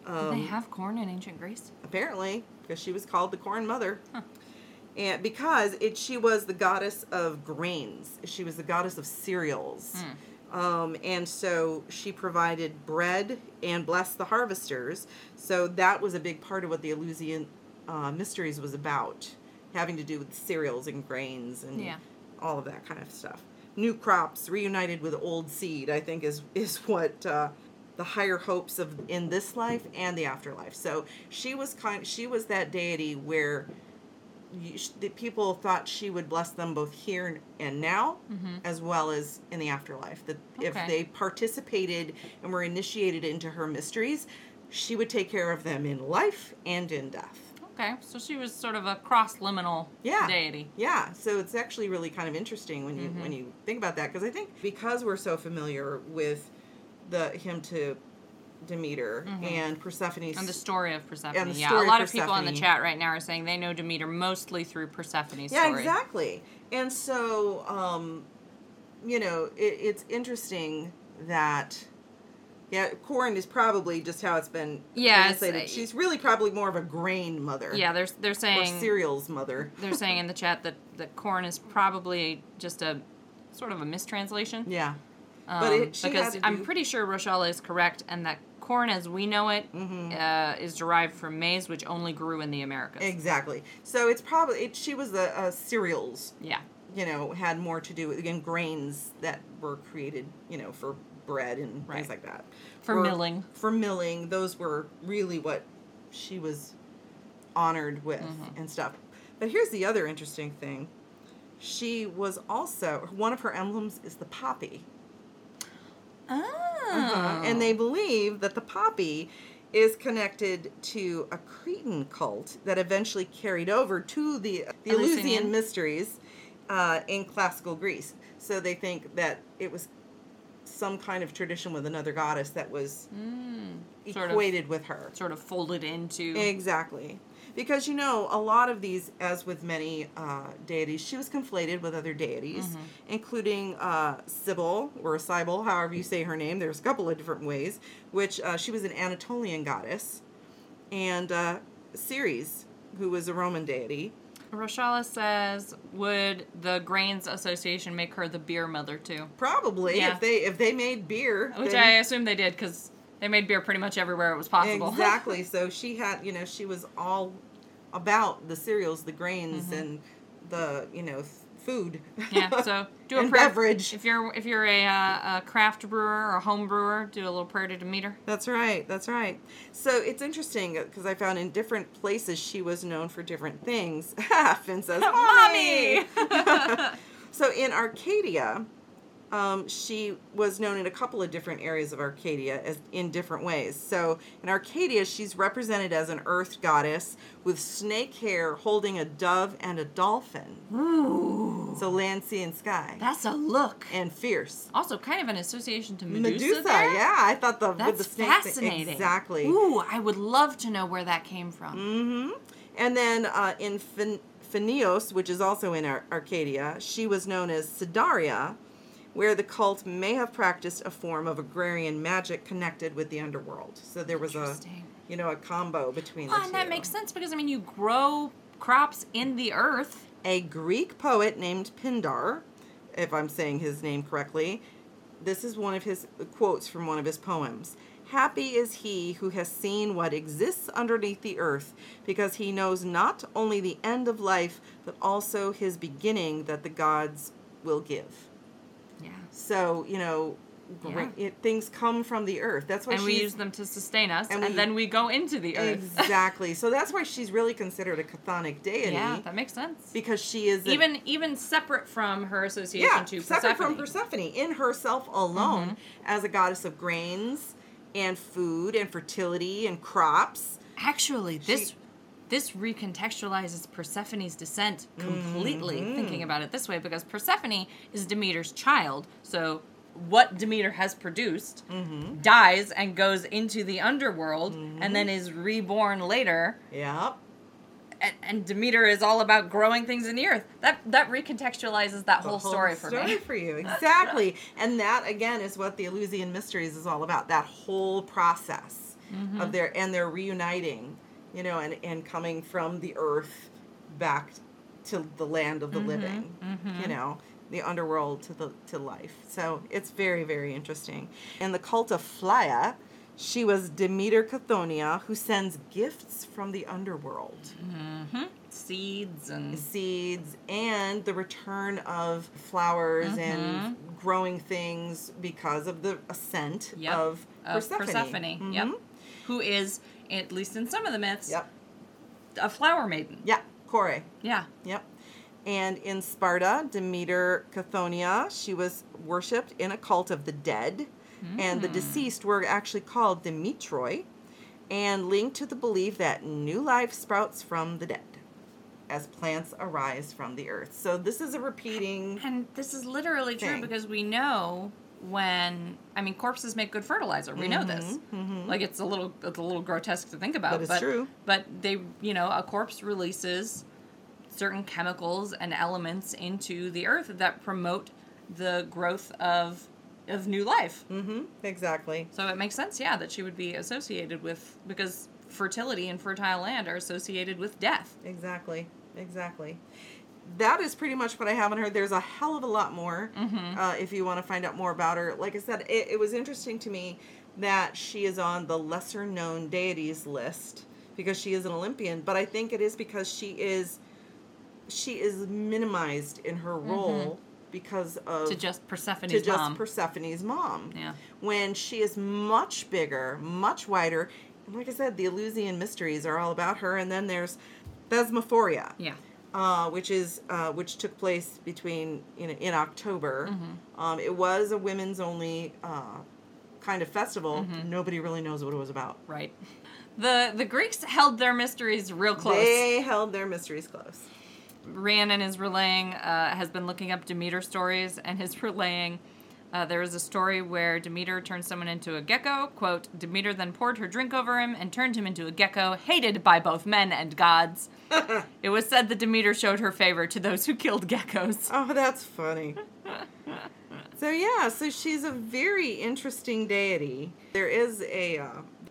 Did Um, they have corn in ancient Greece? apparently because she was called the corn mother and because it she was the goddess of grains she was the goddess of cereals. Um, and so she provided bread and blessed the harvesters. So that was a big part of what the Eleusinian uh, mysteries was about having to do with cereals and grains and Yeah. all of that kind of stuff. New crops reunited with old seed i think is is what uh, the higher hopes of in this life and the afterlife. So she was kind she was that deity where the people thought she would bless them both here and now mm-hmm. as well as in the afterlife that if they participated and were initiated into her mysteries she would take care of them in life and in death Okay, so she was sort of a cross-liminal Yeah. deity. Yeah, so it's actually really kind of interesting when you mm-hmm. when you think about that because I think because we're so familiar with the hymn to Demeter and Persephone's And the story of Persephone. And the yeah, story a lot of people in the chat right now are saying they know Demeter mostly through Persephone's yeah, story. exactly. And so, um, you know, it, it's interesting that yeah, corn is probably just how it's been Yeah, it's, translated. uh, She's really probably more of a grain mother. Yeah, they're they're or saying cereals mother. [laughs] they're saying in the chat that that corn is probably just a sort of a mistranslation. Yeah, Um, But it- because I'm pretty sure Rochelle is correct, and that corn, as we know it, Mm-hmm. uh, is derived from maize, which only grew in the Americas. exactly. So it's probably it, she was a, a cereals yeah. you know, had more to do with again grains that were created, you know, for bread and Right. things like that. For Were- milling. For milling, those were really what she was honored with Mm-hmm. and stuff. But here's the other interesting thing. She was also one of her emblems is the poppy. Oh. Uh-huh. And they believe that the poppy is connected to a Cretan cult that eventually carried over to the, the Eleusinian. Eleusinian mysteries uh, in classical Greece. So they think that it was some kind of tradition with another goddess that was Mm. Sort of- equated with her. sort of folded into. Exactly. Because you know, a lot of these, as with many uh, deities, she was conflated with other deities, Mm-hmm. including uh, Sybil or Cybele, however you say her name. There's a couple of different ways. Which uh, she was an Anatolian goddess, and uh, Ceres, who was a Roman deity. Rochella says, would the Grains Association make her the beer mother too? Probably, Yeah. if they if they made beer, Which then- I assume they did because they made beer pretty much everywhere it was possible. Exactly. [laughs] so she had, you know, she was all about the cereals, the grains, and the, you know, food. Mm-hmm. yeah. [laughs] So do a and prayer. beverage. If you're if you're a, uh, a craft brewer or a home brewer, do a little prayer to Demeter. That's right. That's right. So it's interesting because I found in different places she was known for different things. [laughs] Finn says, [laughs] "Mommy." so in Arcadia, um, she was known in a couple of different areas of Arcadia as in different ways. So in Arcadia, she's represented as an earth goddess with snake hair, holding a dove and a dolphin. Ooh, So land, sea, and sky, that's a look. and fierce. Also, kind of an association to Medusa. Medusa, there. yeah, I thought the with the snake thing- fascinating. exactly. Ooh, I would love to know where that came from. Mm-hmm. And then uh, in Phin- Phineos, which is also in Ar- Arcadia, she was known as Sidaria, where the cult may have practiced a form of agrarian magic connected with the underworld. So there was a, you know, a combo between Well, the and two. that makes sense because I mean, you grow crops in the earth. A Greek poet named Pindar, if I'm saying his name correctly, this is one of his quotes from one of his poems. Happy is he who has seen what exists underneath the earth, because he knows not only the end of life, but also his beginning that the gods will give. Yeah. So, you know, great, it, things come from the earth. That's why And we use them to sustain us, and and, then we go into the earth. exactly. [laughs] so that's why she's really considered a chthonic deity yeah, that makes sense. because she is a- even even separate from her association yeah, to separate Persephone. from Persephone in herself alone Mm-hmm. as a goddess of grains and food and fertility and crops. Actually, this this recontextualizes Persephone's descent completely. Mm-hmm. Thinking about it this way, because Persephone is Demeter's child, so what Demeter has produced dies and goes into the underworld, and then is reborn later Yep. and, and Demeter is all about growing things in the earth. That that recontextualizes that The whole, story for me. story me. for you [laughs] exactly and that again is what the Eleusinian mysteries is all about that whole process Mm-hmm. of their and their reuniting you know and and coming from the earth back to the land of the Mm-hmm. living you know the underworld to the to life so it's very very interesting in the cult of Phlia she was Demeter Chthonia who sends gifts from the underworld Seeds and seeds and the return of flowers and growing things because of the ascent Yep. of, of Persephone. Persephone. Yep. Mhm. Who is, at least in some of the myths, Yep. a flower maiden. Yeah. Kore. Yeah. Yep. And in Sparta, Demeter Chthonia, she was worshipped in a cult of the dead. And Hmm. the deceased were actually called Demetroi and linked to the belief that new life sprouts from the dead as plants arise from the earth. So this is a repeating And this is literally true because we know when I mean corpses make good fertilizer. We know this. Like it's a little it's a little grotesque to think about, Mm-hmm, But it's true. But they, you know, a corpse releases certain chemicals and elements into the earth that promote the growth of of new life. Mm-hmm. Exactly. So it makes sense, yeah, that she would be associated with because fertility and fertile land are associated with death. Exactly. Exactly. That is pretty much what I have on her. There's a hell of a lot more uh, if you want to find out more about her. Like I said, it, it was interesting to me that she is on the lesser known deities list because she is an Olympian, but I think it is because she is she is minimized in her role because of To just Persephone's to just mom. Persephone's mom. Yeah. When she is much bigger, much wider. And like I said, the Eleusinian mysteries are all about her. And then there's Thesmophoria, yeah. Uh, which is uh, which took place between you know in October. Mm-hmm. Um, it was a women's only uh, kind of festival. Mm-hmm. Nobody really knows what it was about. Right. The the Greeks held their mysteries real close. They held their mysteries close. Rhiannon is relaying, uh, has been looking up Demeter stories and is [laughs] relaying. Uh, there is a story where Demeter turned someone into a gecko. Quote, Demeter then poured her drink over him and turned him into a gecko, hated by both men and gods. [laughs] it was said that Demeter showed her favor to those who killed geckos. Oh, that's funny. so yeah, so she's a very interesting deity. There is a uh,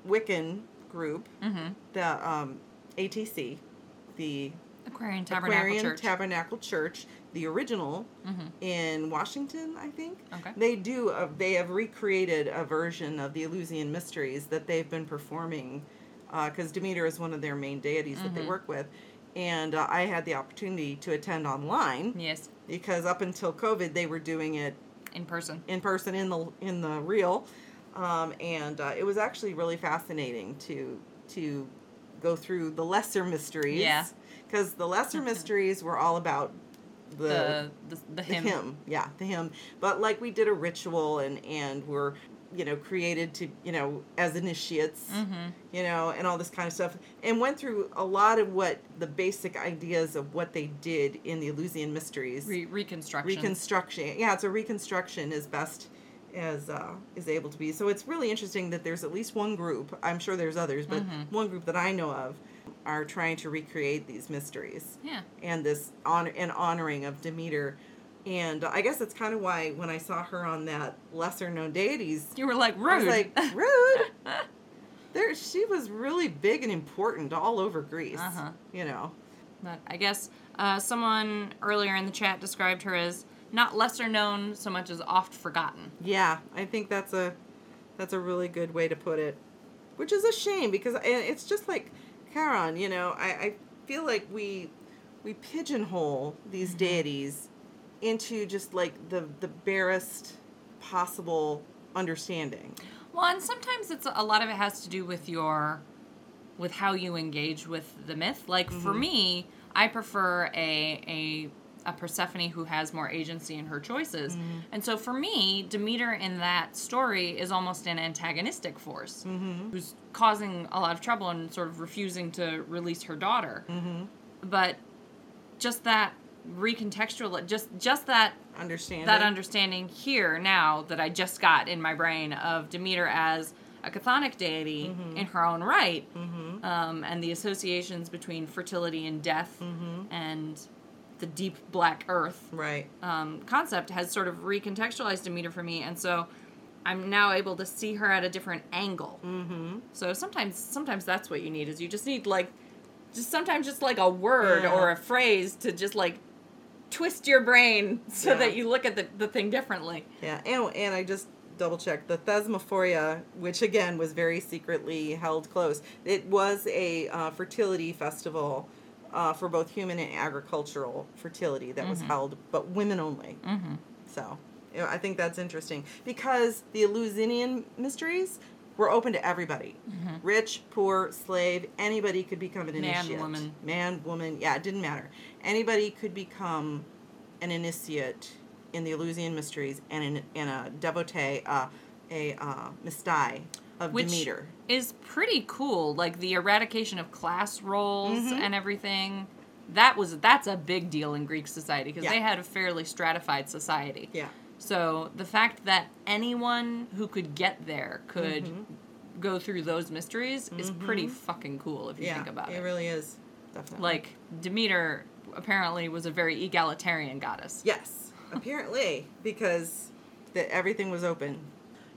Wiccan group, Mm-hmm. the um, ATC, the Aquarian Tabernacle Aquarian Church. Tabernacle Church, the original in Washington, I think. Okay. They do. A, they have recreated a version of the Eleusinian Mysteries that they've been performing, because Demeter is one of their main deities that they work with, and uh, I had the opportunity to attend online yes, because up until COVID they were doing it in person. in person in the in the real, um, and uh, it was actually really fascinating to to go through the lesser mysteries. Yeah. [laughs] because the lesser [laughs] mysteries were all about the The the, the the hymn. hymn. yeah, the hymn. But like we did a ritual and and we're you know created to you know as initiates, Mm-hmm. you know, and all this kind of stuff, and went through a lot of what the basic ideas of what they did in the Eleusinian mysteries Re- reconstruction. reconstruction. Yeah, it's a reconstruction as best as uh, is able to be. So it's really interesting that there's at least one group. I'm sure there's others, but one group that I know of are trying to recreate these mysteries yeah. and this honor and honoring of Demeter. And I guess that's kind of why when I saw her on that lesser known deities, You were like I rude. was like, rude. [laughs] there, she was really big and important all over Greece. Uh-huh. You know. But I guess uh, someone earlier in the chat described her as not lesser known so much as oft forgotten. Yeah, I think that's a that's a really good way to put it. Which is a shame because it's just like Charon, you know, I, I feel like we we pigeonhole these mm-hmm. deities into just like the the barest possible understanding. Well, and sometimes it's a lot of it has to do with your with how you engage with the myth. Like for mm-hmm. me, I prefer a a a Persephone who has more agency in her choices. Mm-hmm. And so for me, Demeter in that story is almost an antagonistic force mm-hmm. who's causing a lot of trouble and sort of refusing to release her daughter. Mm-hmm. But just that recontextual just just that Understanding. that understanding here now that I just got in my brain of Demeter as a chthonic deity in her own right, um, and the associations between fertility and death and the deep black earth Right. um, concept has sort of recontextualized Demeter for me, and so I'm now able to see her at a different angle. Mm-hmm. So sometimes, sometimes that's what you need is you just need like, just sometimes just like a word Yeah. or a phrase to just like twist your brain so Yeah. that you look at the, the thing differently. Yeah, and, and I just double checked the Thesmophoria, which again was very secretly held close. It was a uh, fertility festival uh, for both human and agricultural fertility that was held, but women only. Mm-hmm. So you know, I think that's interesting because the Eleusinian mysteries were open to everybody rich, poor, slave, anybody could become an Mm-hmm. Man, initiate. woman. Man, woman, yeah, it didn't matter. Anybody could become an initiate in the Eleusinian mysteries and in, in a devotee, uh, a uh, mystai of Which Demeter. is pretty cool. Like the eradication of class roles Mm-hmm. and everything. That was that's a big deal in Greek society because Yeah. they had a fairly stratified society. Yeah. So the fact that anyone who could get there could Mm-hmm. go through those mysteries is pretty fucking cool if you yeah, think about it. it really is. Definitely. like Demeter apparently was a very egalitarian goddess. yes, apparently, because the, everything was open.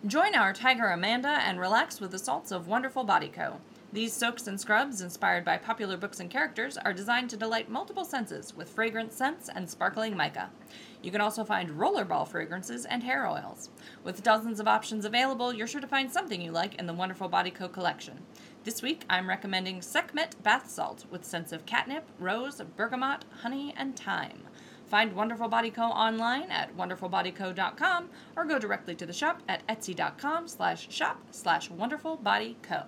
Join our Tiger Amanda and relax with the salts of Wonderful Body Co. These soaks and scrubs, inspired by popular books and characters, are designed to delight multiple senses with fragrant scents and sparkling mica. You can also find rollerball fragrances and hair oils. With dozens of options available, you're sure to find something you like in the Wonderful Body Co. collection. This week, I'm recommending Sekhmet Bath Salt with scents of catnip, rose, bergamot, honey, and thyme. Find Wonderful Body Co. online at wonderfulbodyco.com or go directly to the shop at etsy.com slash shop slash wonderfulbodyco.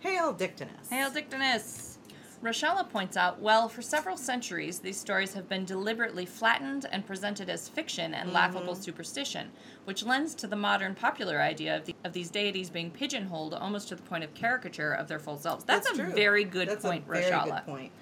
Hail Dictinus. Hail Dictinus! Rochella points out, well, for several centuries, these stories have been deliberately flattened and presented as fiction and laughable mm-hmm. superstition, which lends to the modern popular idea of, the, of these deities being pigeonholed almost to the point of caricature of their full selves. That's, a true. very good That's point, a very Rochella. good point.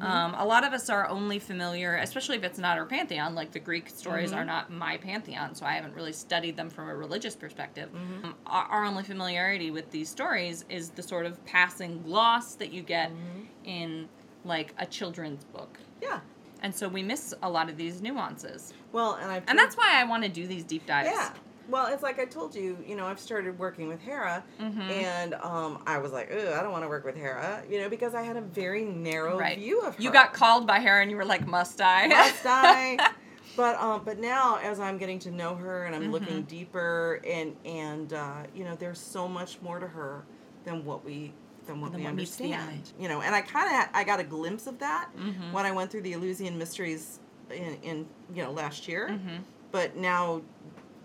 Um, a lot of us are only familiar, especially if it's not our pantheon, like the Greek stories Mm-hmm. are not my pantheon, so I haven't really studied them from a religious perspective. Mm-hmm. Um, our, our only familiarity with these stories is the sort of passing gloss that you get Mm-hmm. in like a children's book. Yeah. And so we miss a lot of these nuances. Well, and I've And that's why I want to do these deep dives. Yeah. Well, it's like I told you, you know, I've started working with Hera, Mm-hmm. and um, I was like, Ugh, I don't want to work with Hera, you know, because I had a very narrow Right. view of her. You got called by her and you were like, must I? must I? [laughs] But um, but now as I'm getting to know her and I'm Mm-hmm. looking deeper, and and uh, you know, there's so much more to her than what we than what Than we what understand. You know, and I kind of I got a glimpse of that Mm-hmm. when I went through the Eleusinian mysteries in, in you know last year. Mhm. But now,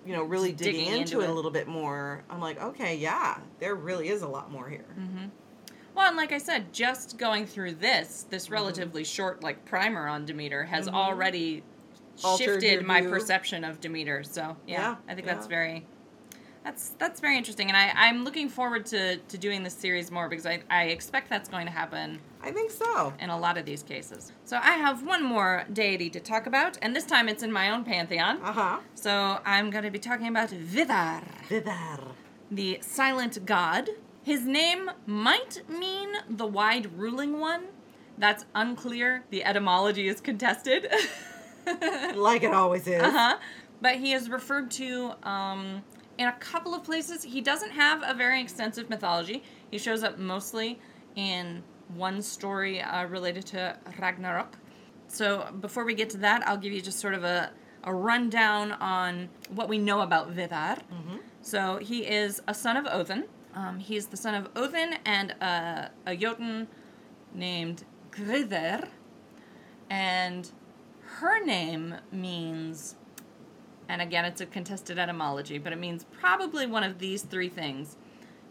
you know, really digging, digging into, into it, it. a little bit more, I'm like, okay, yeah, there really is a lot more here. Mm-hmm. Well, and like I said, just going through this, this Mm-hmm. relatively short like primer on Demeter has already Altered shifted my perception of Demeter. So yeah, Yeah, I think that's very that's that's very interesting, and I I'm looking forward to to doing this series more because I I expect that's going to happen I think so. in a lot of these cases. So I have one more deity to talk about, and this time it's in my own pantheon. Uh huh. So I'm going to be talking about Vidar Vidar. the silent god. His name might mean the wide ruling one. That's unclear. The etymology is contested. [laughs] Like it always is. uh-huh. But he is referred to um, in a couple of places. He doesn't have a very extensive mythology. He shows up mostly in one story uh, related to Ragnarok. So before we get to that, I'll give you just sort of a, a rundown on what we know about Vidar. So he is a son of Odin. Um, he's the son of Odin and a, a Jotun named Gridr. And her name means, and again, it's a contested etymology, but it means probably one of these three things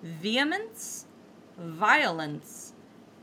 vehemence, violence,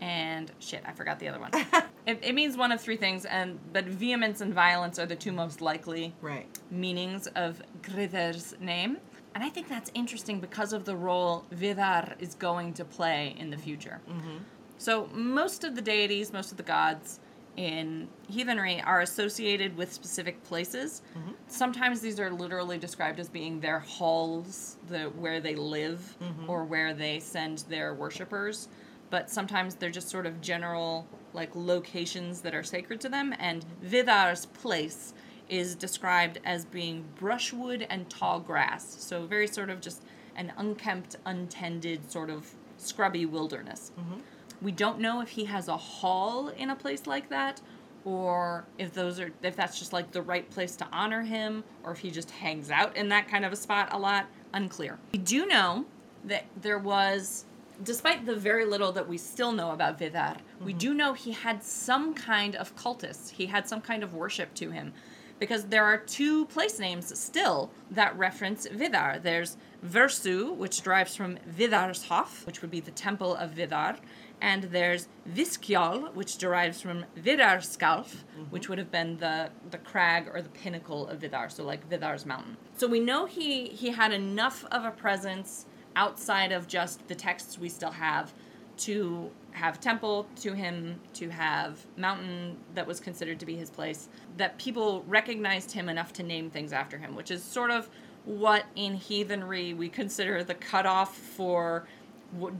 and shit, I forgot the other one. [laughs] it, it means one of three things, and but vehemence and violence are the two most likely Right. meanings of Gridr's name. And I think that's interesting because of the role Vidar is going to play in the future. Mm-hmm. So, most of the deities, most of the gods in heathenry are associated with specific places. Mm-hmm. Sometimes these are literally described as being their halls, the where they live mm-hmm. or where they send their worshippers. but sometimes they're just sort of general like locations that are sacred to them. And Vidar's place is described as being brushwood and tall grass. So very sort of just an unkempt, untended sort of scrubby wilderness. Mm-hmm. We don't know if he has a hall in a place like that or if those are if that's just like the right place to honor him or if he just hangs out in that kind of a spot a lot unclear. We do know that there was despite the very little that we still know about vidar we mm-hmm. do know he had some kind of cultists he had some kind of worship to him. Because there are two place names still that reference vidar. There's versu which derives from vidarshof which would be the temple of vidar and there's Viskjal, which derives from Vidarskalf, mm-hmm. which would have been the, the crag or the pinnacle of Vidar, so like Vidar's mountain. So we know he, he had enough of a presence outside of just the texts we still have to have temple to him, to have mountain that was considered to be his place, that people recognized him enough to name things after him, which is sort of what in heathenry we consider the cutoff for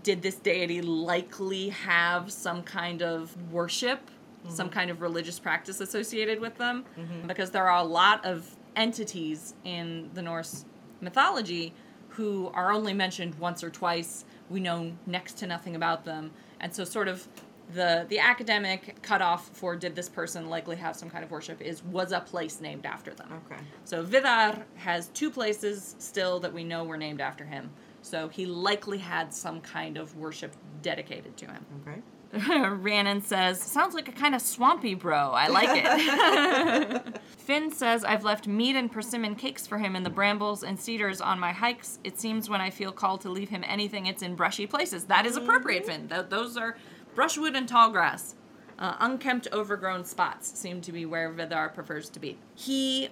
did this deity likely have some kind of worship, mm-hmm. some kind of religious practice associated with them? Mm-hmm. Because there are a lot of entities in the Norse mythology who are only mentioned once or twice. We know next to nothing about them. And so, sort of, the, the academic cutoff for did this person likely have some kind of worship is was a place named after them. Okay. So Vidar has two places still that we know were named after him. So he likely had some kind of worship dedicated to him. Okay. [laughs] Rhiannon says, sounds like a kind of swampy bro. I like it. [laughs] Finn says, I've left meat and persimmon cakes for him in the brambles and cedars on my hikes. It seems when I feel called to leave him anything, it's in brushy places. That is appropriate, mm-hmm. Finn. Th- those are brushwood and tall grass. Uh, unkempt, overgrown spots seem to be where Vidar prefers to be. He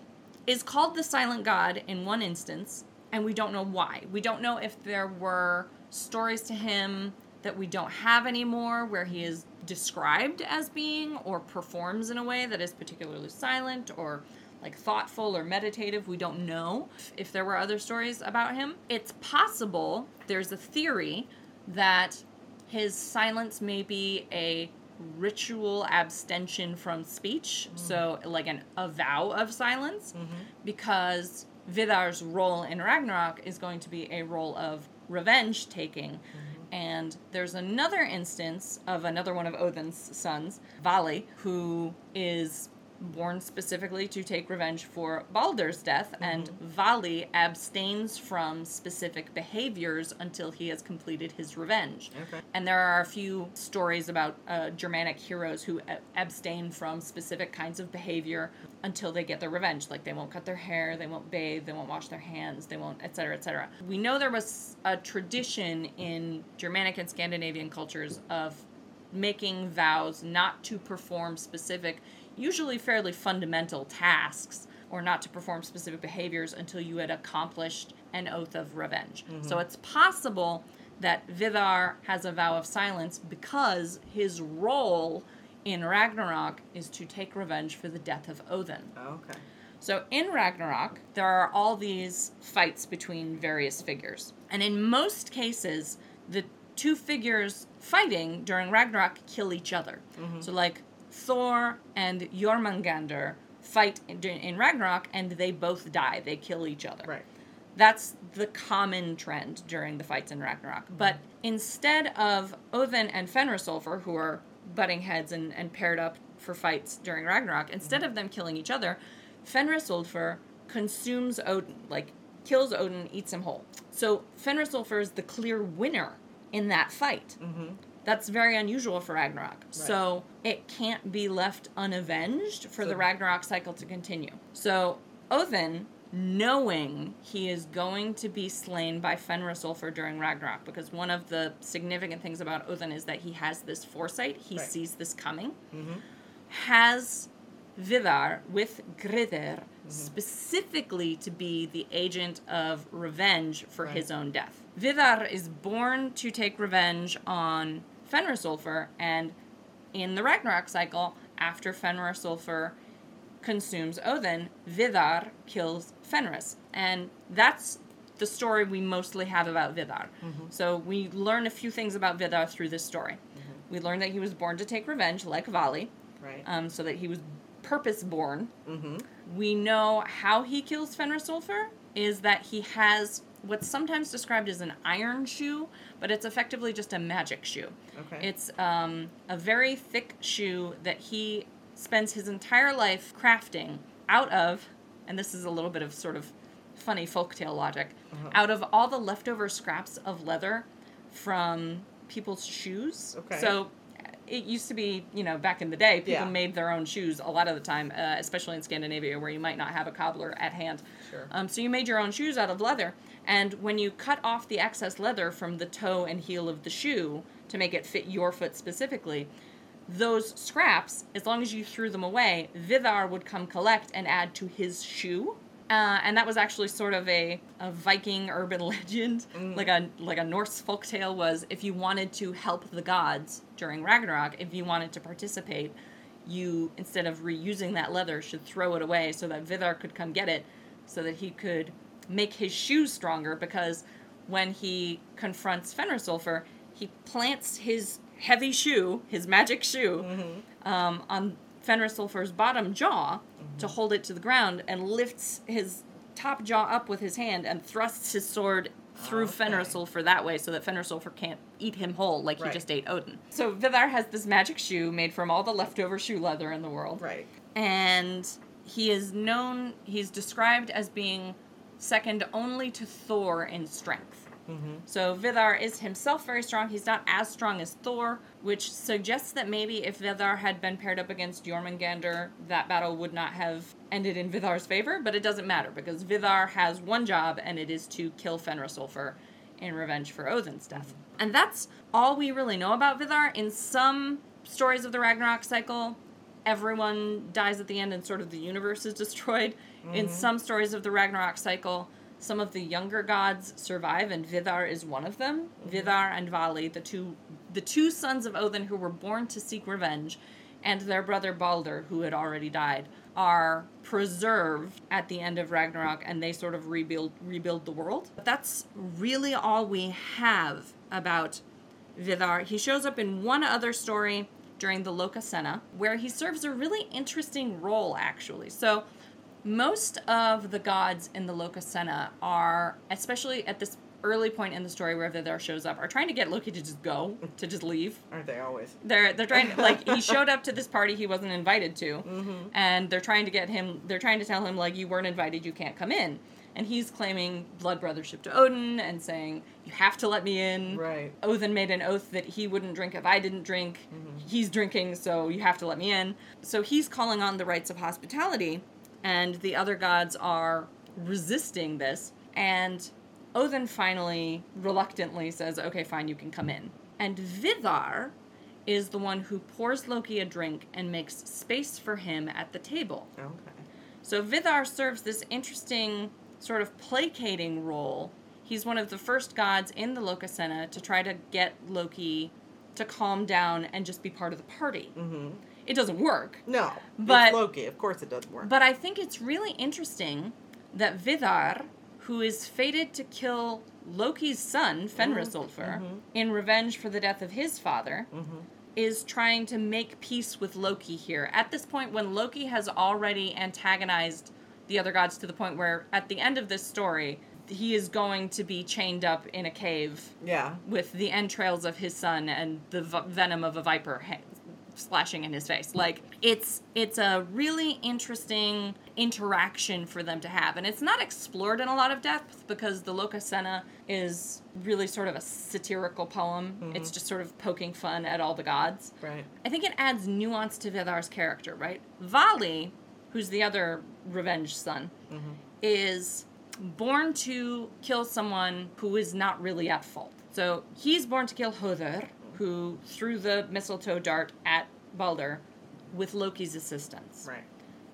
is called the Silent God in one instance, and we don't know why. We don't know if there were stories to him that we don't have anymore where he is described as being or performs in a way that is particularly silent or like thoughtful or meditative. We don't know if there were other stories about him. It's possible there's a theory that his silence may be a ritual abstention from speech, mm-hmm. so like an a vow of silence, mm-hmm. because Vidar's role in Ragnarok is going to be a role of revenge taking. Mm-hmm. And there's another instance of another one of Odin's sons, Vali, who is born specifically to take revenge for Baldur's death, and Vali abstains from specific behaviors until he has completed his revenge. Okay. And there are a few stories about uh, Germanic heroes who abstain from specific kinds of behavior until they get their revenge. Like they won't cut their hair, they won't bathe, they won't wash their hands, they won't, etc., etc. We know there was a tradition in Germanic and Scandinavian cultures of making vows not to perform specific, usually fairly fundamental tasks, or not to perform specific behaviors until you had accomplished an oath of revenge. So mm-hmm. it's possible that Vidar has a vow of silence because his role in Ragnarok is to take revenge for the death of Odin. Okay. So in Ragnarok, there are all these fights between various figures. And in most cases, the two figures fighting during Ragnarok kill each other. Mm-hmm. So, like, Thor and Jormungandr fight in, in Ragnarok and they both die. They kill each other. Right. That's the common trend during the fights in Ragnarok. But instead of Odin and Fenrisulfur, who are butting heads and, and paired up for fights during Ragnarok, instead of them killing each other, Fenrisulfur consumes Odin, like kills Odin, eats him whole. So Fenrisulfur is the clear winner in that fight. Mm-hmm. That's very unusual for Ragnarok. So it can't be left unavenged for So- the Ragnarok cycle to continue. So Odin, knowing he is going to be slain by Fenrisulfur during Ragnarok, because one of the significant things about Odin is that he has this foresight, he Right. sees this coming, Mhm. has Vidar with Gridr specifically to be the agent of revenge for Right. his own death. Vidar is born to take revenge on Fenrisulfur, and in the Ragnarok cycle, after Fenrisulfur consumes Odin, Vidar kills Fenris. And that's the story we mostly have about Vidar. So we learn a few things about Vidar through this story. We learn that he was born to take revenge, like Vali, Right. um, so that he was purpose born. mm-hmm. We know how he kills Fenrisulfur is that he has what's sometimes described as an iron shoe, but it's effectively just a magic shoe. Okay. It's um, a very thick shoe that he spends his entire life crafting out of, and this is a little bit of sort of funny folktale logic, Uh-huh. out of all the leftover scraps of leather from people's shoes. Okay. So it used to be, you know, back in the day, people Yeah. made their own shoes a lot of the time, uh, especially in Scandinavia where you might not have a cobbler at hand. Sure. Um, so you made your own shoes out of leather, and when you cut off the excess leather from the toe and heel of the shoe to make it fit your foot specifically, those scraps, as long as you threw them away, Vidar would come collect and add to his shoe. Uh, and that was actually sort of a, a Viking urban [laughs] legend, like a like a Norse folktale was if you wanted to help the gods during Ragnarok, if you wanted to participate, you instead of reusing that leather should throw it away so that Vidar could come get it, so that he could make his shoes stronger. Because when he confronts Fenrisulfur, he plants his heavy shoe, his magic shoe, um, on Fenrisulfur's bottom jaw to hold it to the ground, and lifts his top jaw up with his hand and thrusts his sword through Okay. Fenrisulfur that way, so that Fenrisulfur can't eat him whole like Right. he just ate Odin. So Vidar has this magic shoe made from all the leftover shoe leather in the world Right. and he is known he's described as being second only to thor in strength Mm-hmm. so vidar is himself very strong he's not as strong as thor which suggests that maybe if vidar had been paired up against jormungandr that battle would not have ended in vidar's favor but it doesn't matter because vidar has one job and it is to kill fenrisulfur in revenge for odin's death and that's all we really know about vidar in some stories of the ragnarok cycle everyone dies at the end and sort of the universe is [laughs] destroyed. In mm-hmm. some stories of the Ragnarok cycle, some of the younger gods survive, and Vidar is one of them. Mm-hmm. Vidar and Vali, the two the two sons of Odin who were born to seek revenge, and their brother Balder, who had already died, are preserved at the end of Ragnarok, and they sort of rebuild rebuild the world. But that's really all we have about Vidar. He shows up in one other story during the Lokasenna, where he serves a really interesting role, actually. So, most of the gods in the Lokasenna are, especially at this early point in the story where Vidar shows up, are trying to get Loki to just go, to just leave. Aren't they always? They're they're trying [laughs] like he showed up to this party he wasn't invited to, mm-hmm. and they're trying to get him. They're trying to tell him like you weren't invited, you can't come in. And he's claiming blood brothership to Odin and saying you have to let me in. Right. Odin made an oath that he wouldn't drink if I didn't drink. Mm-hmm. He's drinking, so you have to let me in. So he's calling on the rights of hospitality, and the other gods are resisting this. And Odin finally, reluctantly, says, Okay, fine, you can come in. And Vidar is the one who pours Loki a drink and makes space for him at the table. Okay. So Vidar serves this interesting sort of placating role. He's one of the first gods in the Lokasenna to try to get Loki to calm down and just be part of the party. Mm-hmm. It doesn't work. No. But- Loki. Of course, it doesn't work. But I think it's really interesting that Vidar, who is fated to kill Loki's son, Fenrisulfur, mm-hmm. mm-hmm. in revenge for the death of his father, mm-hmm. is trying to make peace with Loki here. At this point, when Loki has already antagonized the other gods to the point where, at the end of this story, he is going to be chained up in a cave yeah. with the entrails of his son and the v- venom of a viper ha- splashing in his face. Like it's it's a really interesting interaction for them to have, and it's not explored in a lot of depth because the Lokasenna is really sort of a satirical poem. Mm-hmm. It's just sort of poking fun at all the gods. Right. I think it adds nuance to Vidar's character, right? Vali, who's the other revenge son, mm-hmm. is born to kill someone who is not really at fault. So he's born to kill Hodor, who threw the mistletoe dart at Balder with Loki's assistance. Right.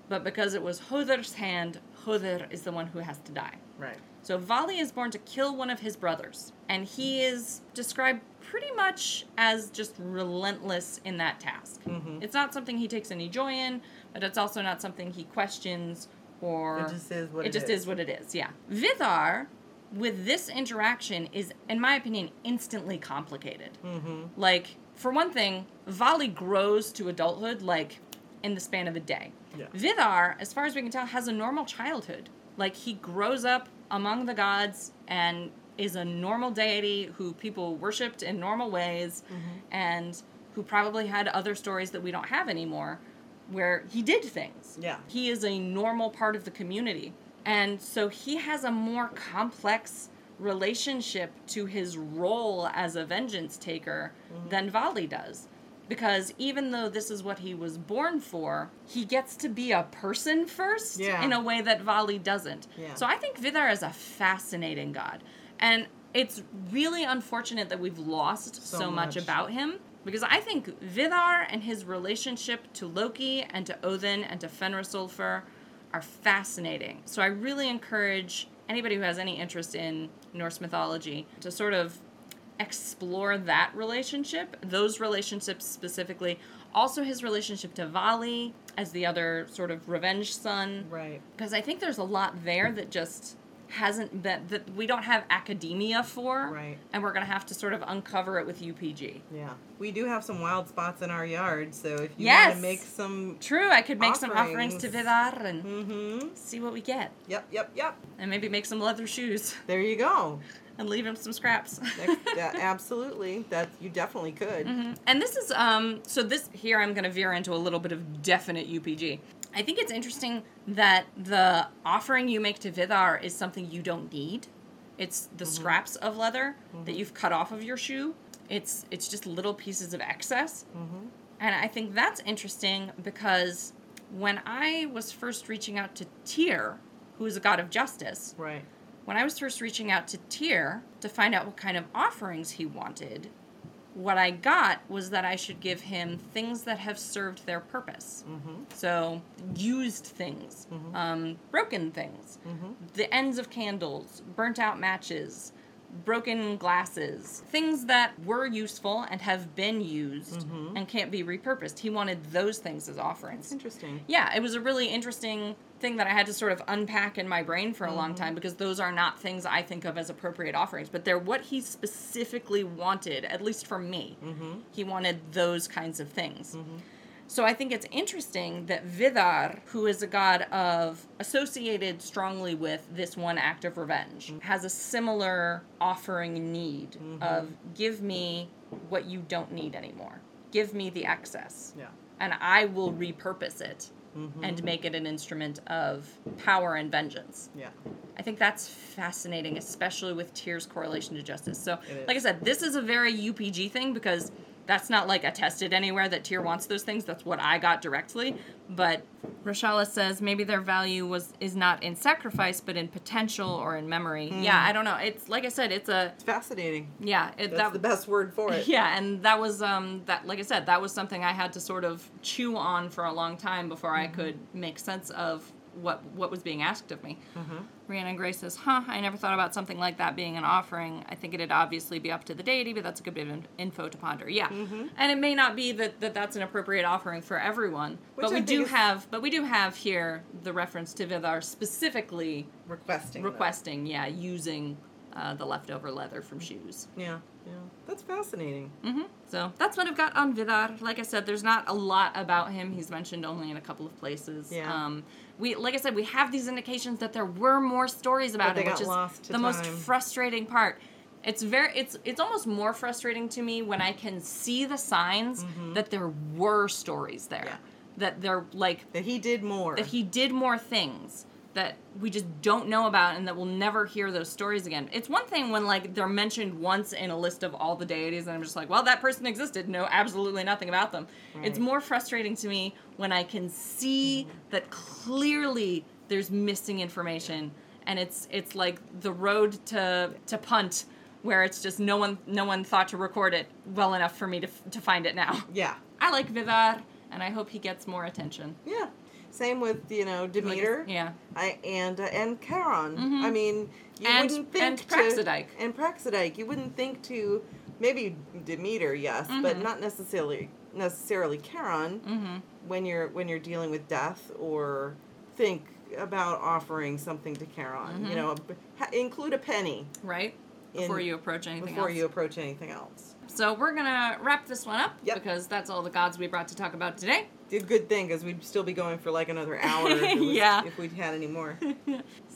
But because it was Hodor's hand, Hodor is the one who has to die. Right. So Vali is born to kill one of his brothers, and he is described pretty much as just relentless in that task. Mhm. It's not something he takes any joy in, but it's also not something he questions or It just is what it it just is. is what it is. Yeah, Vidar with this interaction is, in my opinion, instantly complicated. Mm-hmm. Like for one thing, Vali grows to adulthood like in the span of a day. Yeah. Vidar, as far as we can tell, has a normal childhood. Like he grows up among the gods and is a normal deity who people worshipped in normal ways and who probably had other stories that we don't have anymore where he did things. Yeah. He is a normal part of the community. And so he has a more complex relationship to his role as a vengeance taker mm-hmm. than Vali does. Because even though this is what he was born for, he gets to be a person first Yeah. in a way that Vali doesn't. Yeah. So I think Vidar is a fascinating god. And it's really unfortunate that we've lost So so, much. much. about him because I think Vidar and his relationship to Loki and to Odin and to Fenrisulfur are fascinating. So I really encourage anybody who has any interest in Norse mythology to sort of explore that relationship, those relationships specifically. Also, his relationship to Vali as the other sort of revenge son Right. because I think there's a lot there that just hasn't been that we don't have academia for, Right. And we're gonna have to sort of uncover it with UPG. Yeah. We do have some wild spots in our yard, so if you Yes. want to make some. True, I could make some offerings to Offerings. Vidar and Mm-hmm. see what we get, Yep, yep, yep. and maybe make some leather shoes There you go. and leave him some scraps. That, that- absolutely. That you definitely could. Mhm. And this is um so this here I'm going to veer into a little bit of definite UPG. I think it's interesting that the offering you make to Vidar is something you don't need. It's the scraps of leather that you've cut off of your shoe. It's it's just little pieces of excess. Mm-hmm. And I think that's interesting because when I was first reaching out to Tyr, who is a god of justice, Right. when I was first reaching out to Tyr to find out what kind of offerings he wanted, what I got was that I should give him things that have served their purpose. Mm-hmm. So, used things, um, broken things, Mm-hmm. the ends of candles, burnt out matches, broken glasses, things that were useful and have been used Mhm. and can't be repurposed. He wanted those things as offerings It's interesting. yeah, it was a really interesting thing that I had to sort of unpack in my brain for a long mm-hmm. time because those are not things I think of as appropriate offerings, but they're what he specifically wanted, at least for me. Mm-hmm. He wanted those kinds of things. Mm-hmm. So I think it's interesting that Vidar, who is a god of associated strongly with this one act of revenge, mm-hmm. has a similar offering need of give me what you don't need anymore. Give me the excess Yeah. and I will repurpose it Mm-hmm. and make it an instrument of power and vengeance. Yeah. I think that's fascinating, especially with Tyr's correlation to justice. So, like I said, this is a very UPG thing because that's not like attested anywhere that Tyr wants those things. That's what I got directly. But Rashala says maybe their value was is not in sacrifice, but in potential or in memory. Hmm. Yeah, I don't know. It's like I said, it's a It's fascinating. yeah. It, That's that, the best word for it. yeah, and that was um that like I said, that was something I had to sort of chew on for a long time before I could make sense of what what was being asked of me. Mhm. Rhiannon Grace says, "Huh, I never thought about something like that being an offering. I think it'd obviously be up to the deity, but that's a good bit of in- info to ponder. Yeah, and it may not be that, that that's an appropriate offering for everyone, Which but I we do have but we do have here the reference to Vidar specifically Requesting. that. requesting, yeah, using uh, the leftover leather from shoes." Yeah. Yeah. That's fascinating. hmm So that's what I've got on Vidar. Like I said, there's not a lot about him. He's mentioned only in a couple of places. Yeah. Um, we, like I said, we have these indications that there were more stories about him, which is the most frustrating part. It's very, it's, it's almost more frustrating to me when I can see the signs that there were stories there. Mm-hmm. Yeah. That they're like That he did more. that he did more things that we just don't know about and that we'll never hear those stories again. It's one thing when like they're mentioned once in a list of all the deities and I'm just like, well, that person existed, know absolutely nothing about them. It's more frustrating to me when I can see that clearly there's missing information and it's it's like the road to to punt where it's just no one no one thought to record it well enough for me to to find it now. yeah. I like Vidar and I hope he gets more attention. Yeah. Same with you know Demeter. yeah. I and uh, and Charon. Mhm. I mean, you And- wouldn't think and to- Praxidike. and Praxidike. You wouldn't think to maybe Demeter, yes, but Mhm. not necessarily necessarily Charon Mm-hmm. when you're when you're dealing with death or think about offering something to Charon. Mhm. You know, ha- include a penny. Right? in- before you approach anything before else. you approach anything else. So we're gonna wrap this one up Yep. because that's all the gods we brought to talk about today. A good thing because we'd still be going for like another [laughs] hour if, was- Yeah. if we'd had any more. [laughs]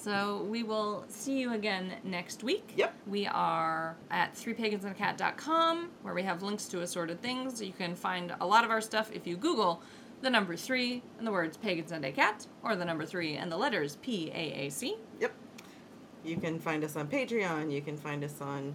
So we will see you again next week. Yep. We are at threepagansandacat.com where we have links to assorted things. You can find a lot of our stuff if you Google the number three and the words Pagans and a Cat or the number three and the letters P A A C. Yep. You can find us on Patreon. You can find us on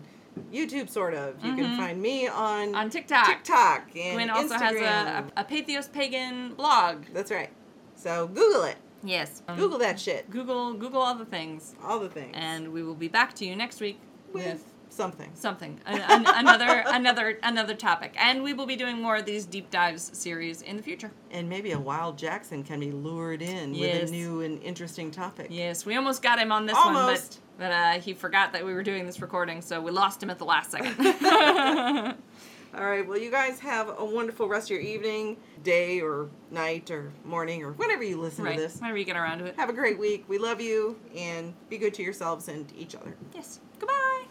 YouTube, sort of. You can find me on, Mm-hmm. On TikTok. TikTok and Gwen also has Instagram. a, a, a Patheos Pagan blog. That's right. So Google it. Yes. Um, Google that shit. Google Google all the things. All the things. And we will be back to you next week with with something. something an, an, [laughs] another another another topic and we will be doing more of these deep dives series in the future And maybe a wild Jackson can be lured in with a new and interesting topic. yes we almost got him on this Almost. one but but uh, he forgot that we were doing this recording so we lost him at the last second [laughs] [laughs] All right. Well, you guys have a wonderful rest of your evening, day, or night, or morning, or whenever you listen right to this. whenever you get around to it Have a great week. We love you, and be good to yourselves and each other. yes goodbye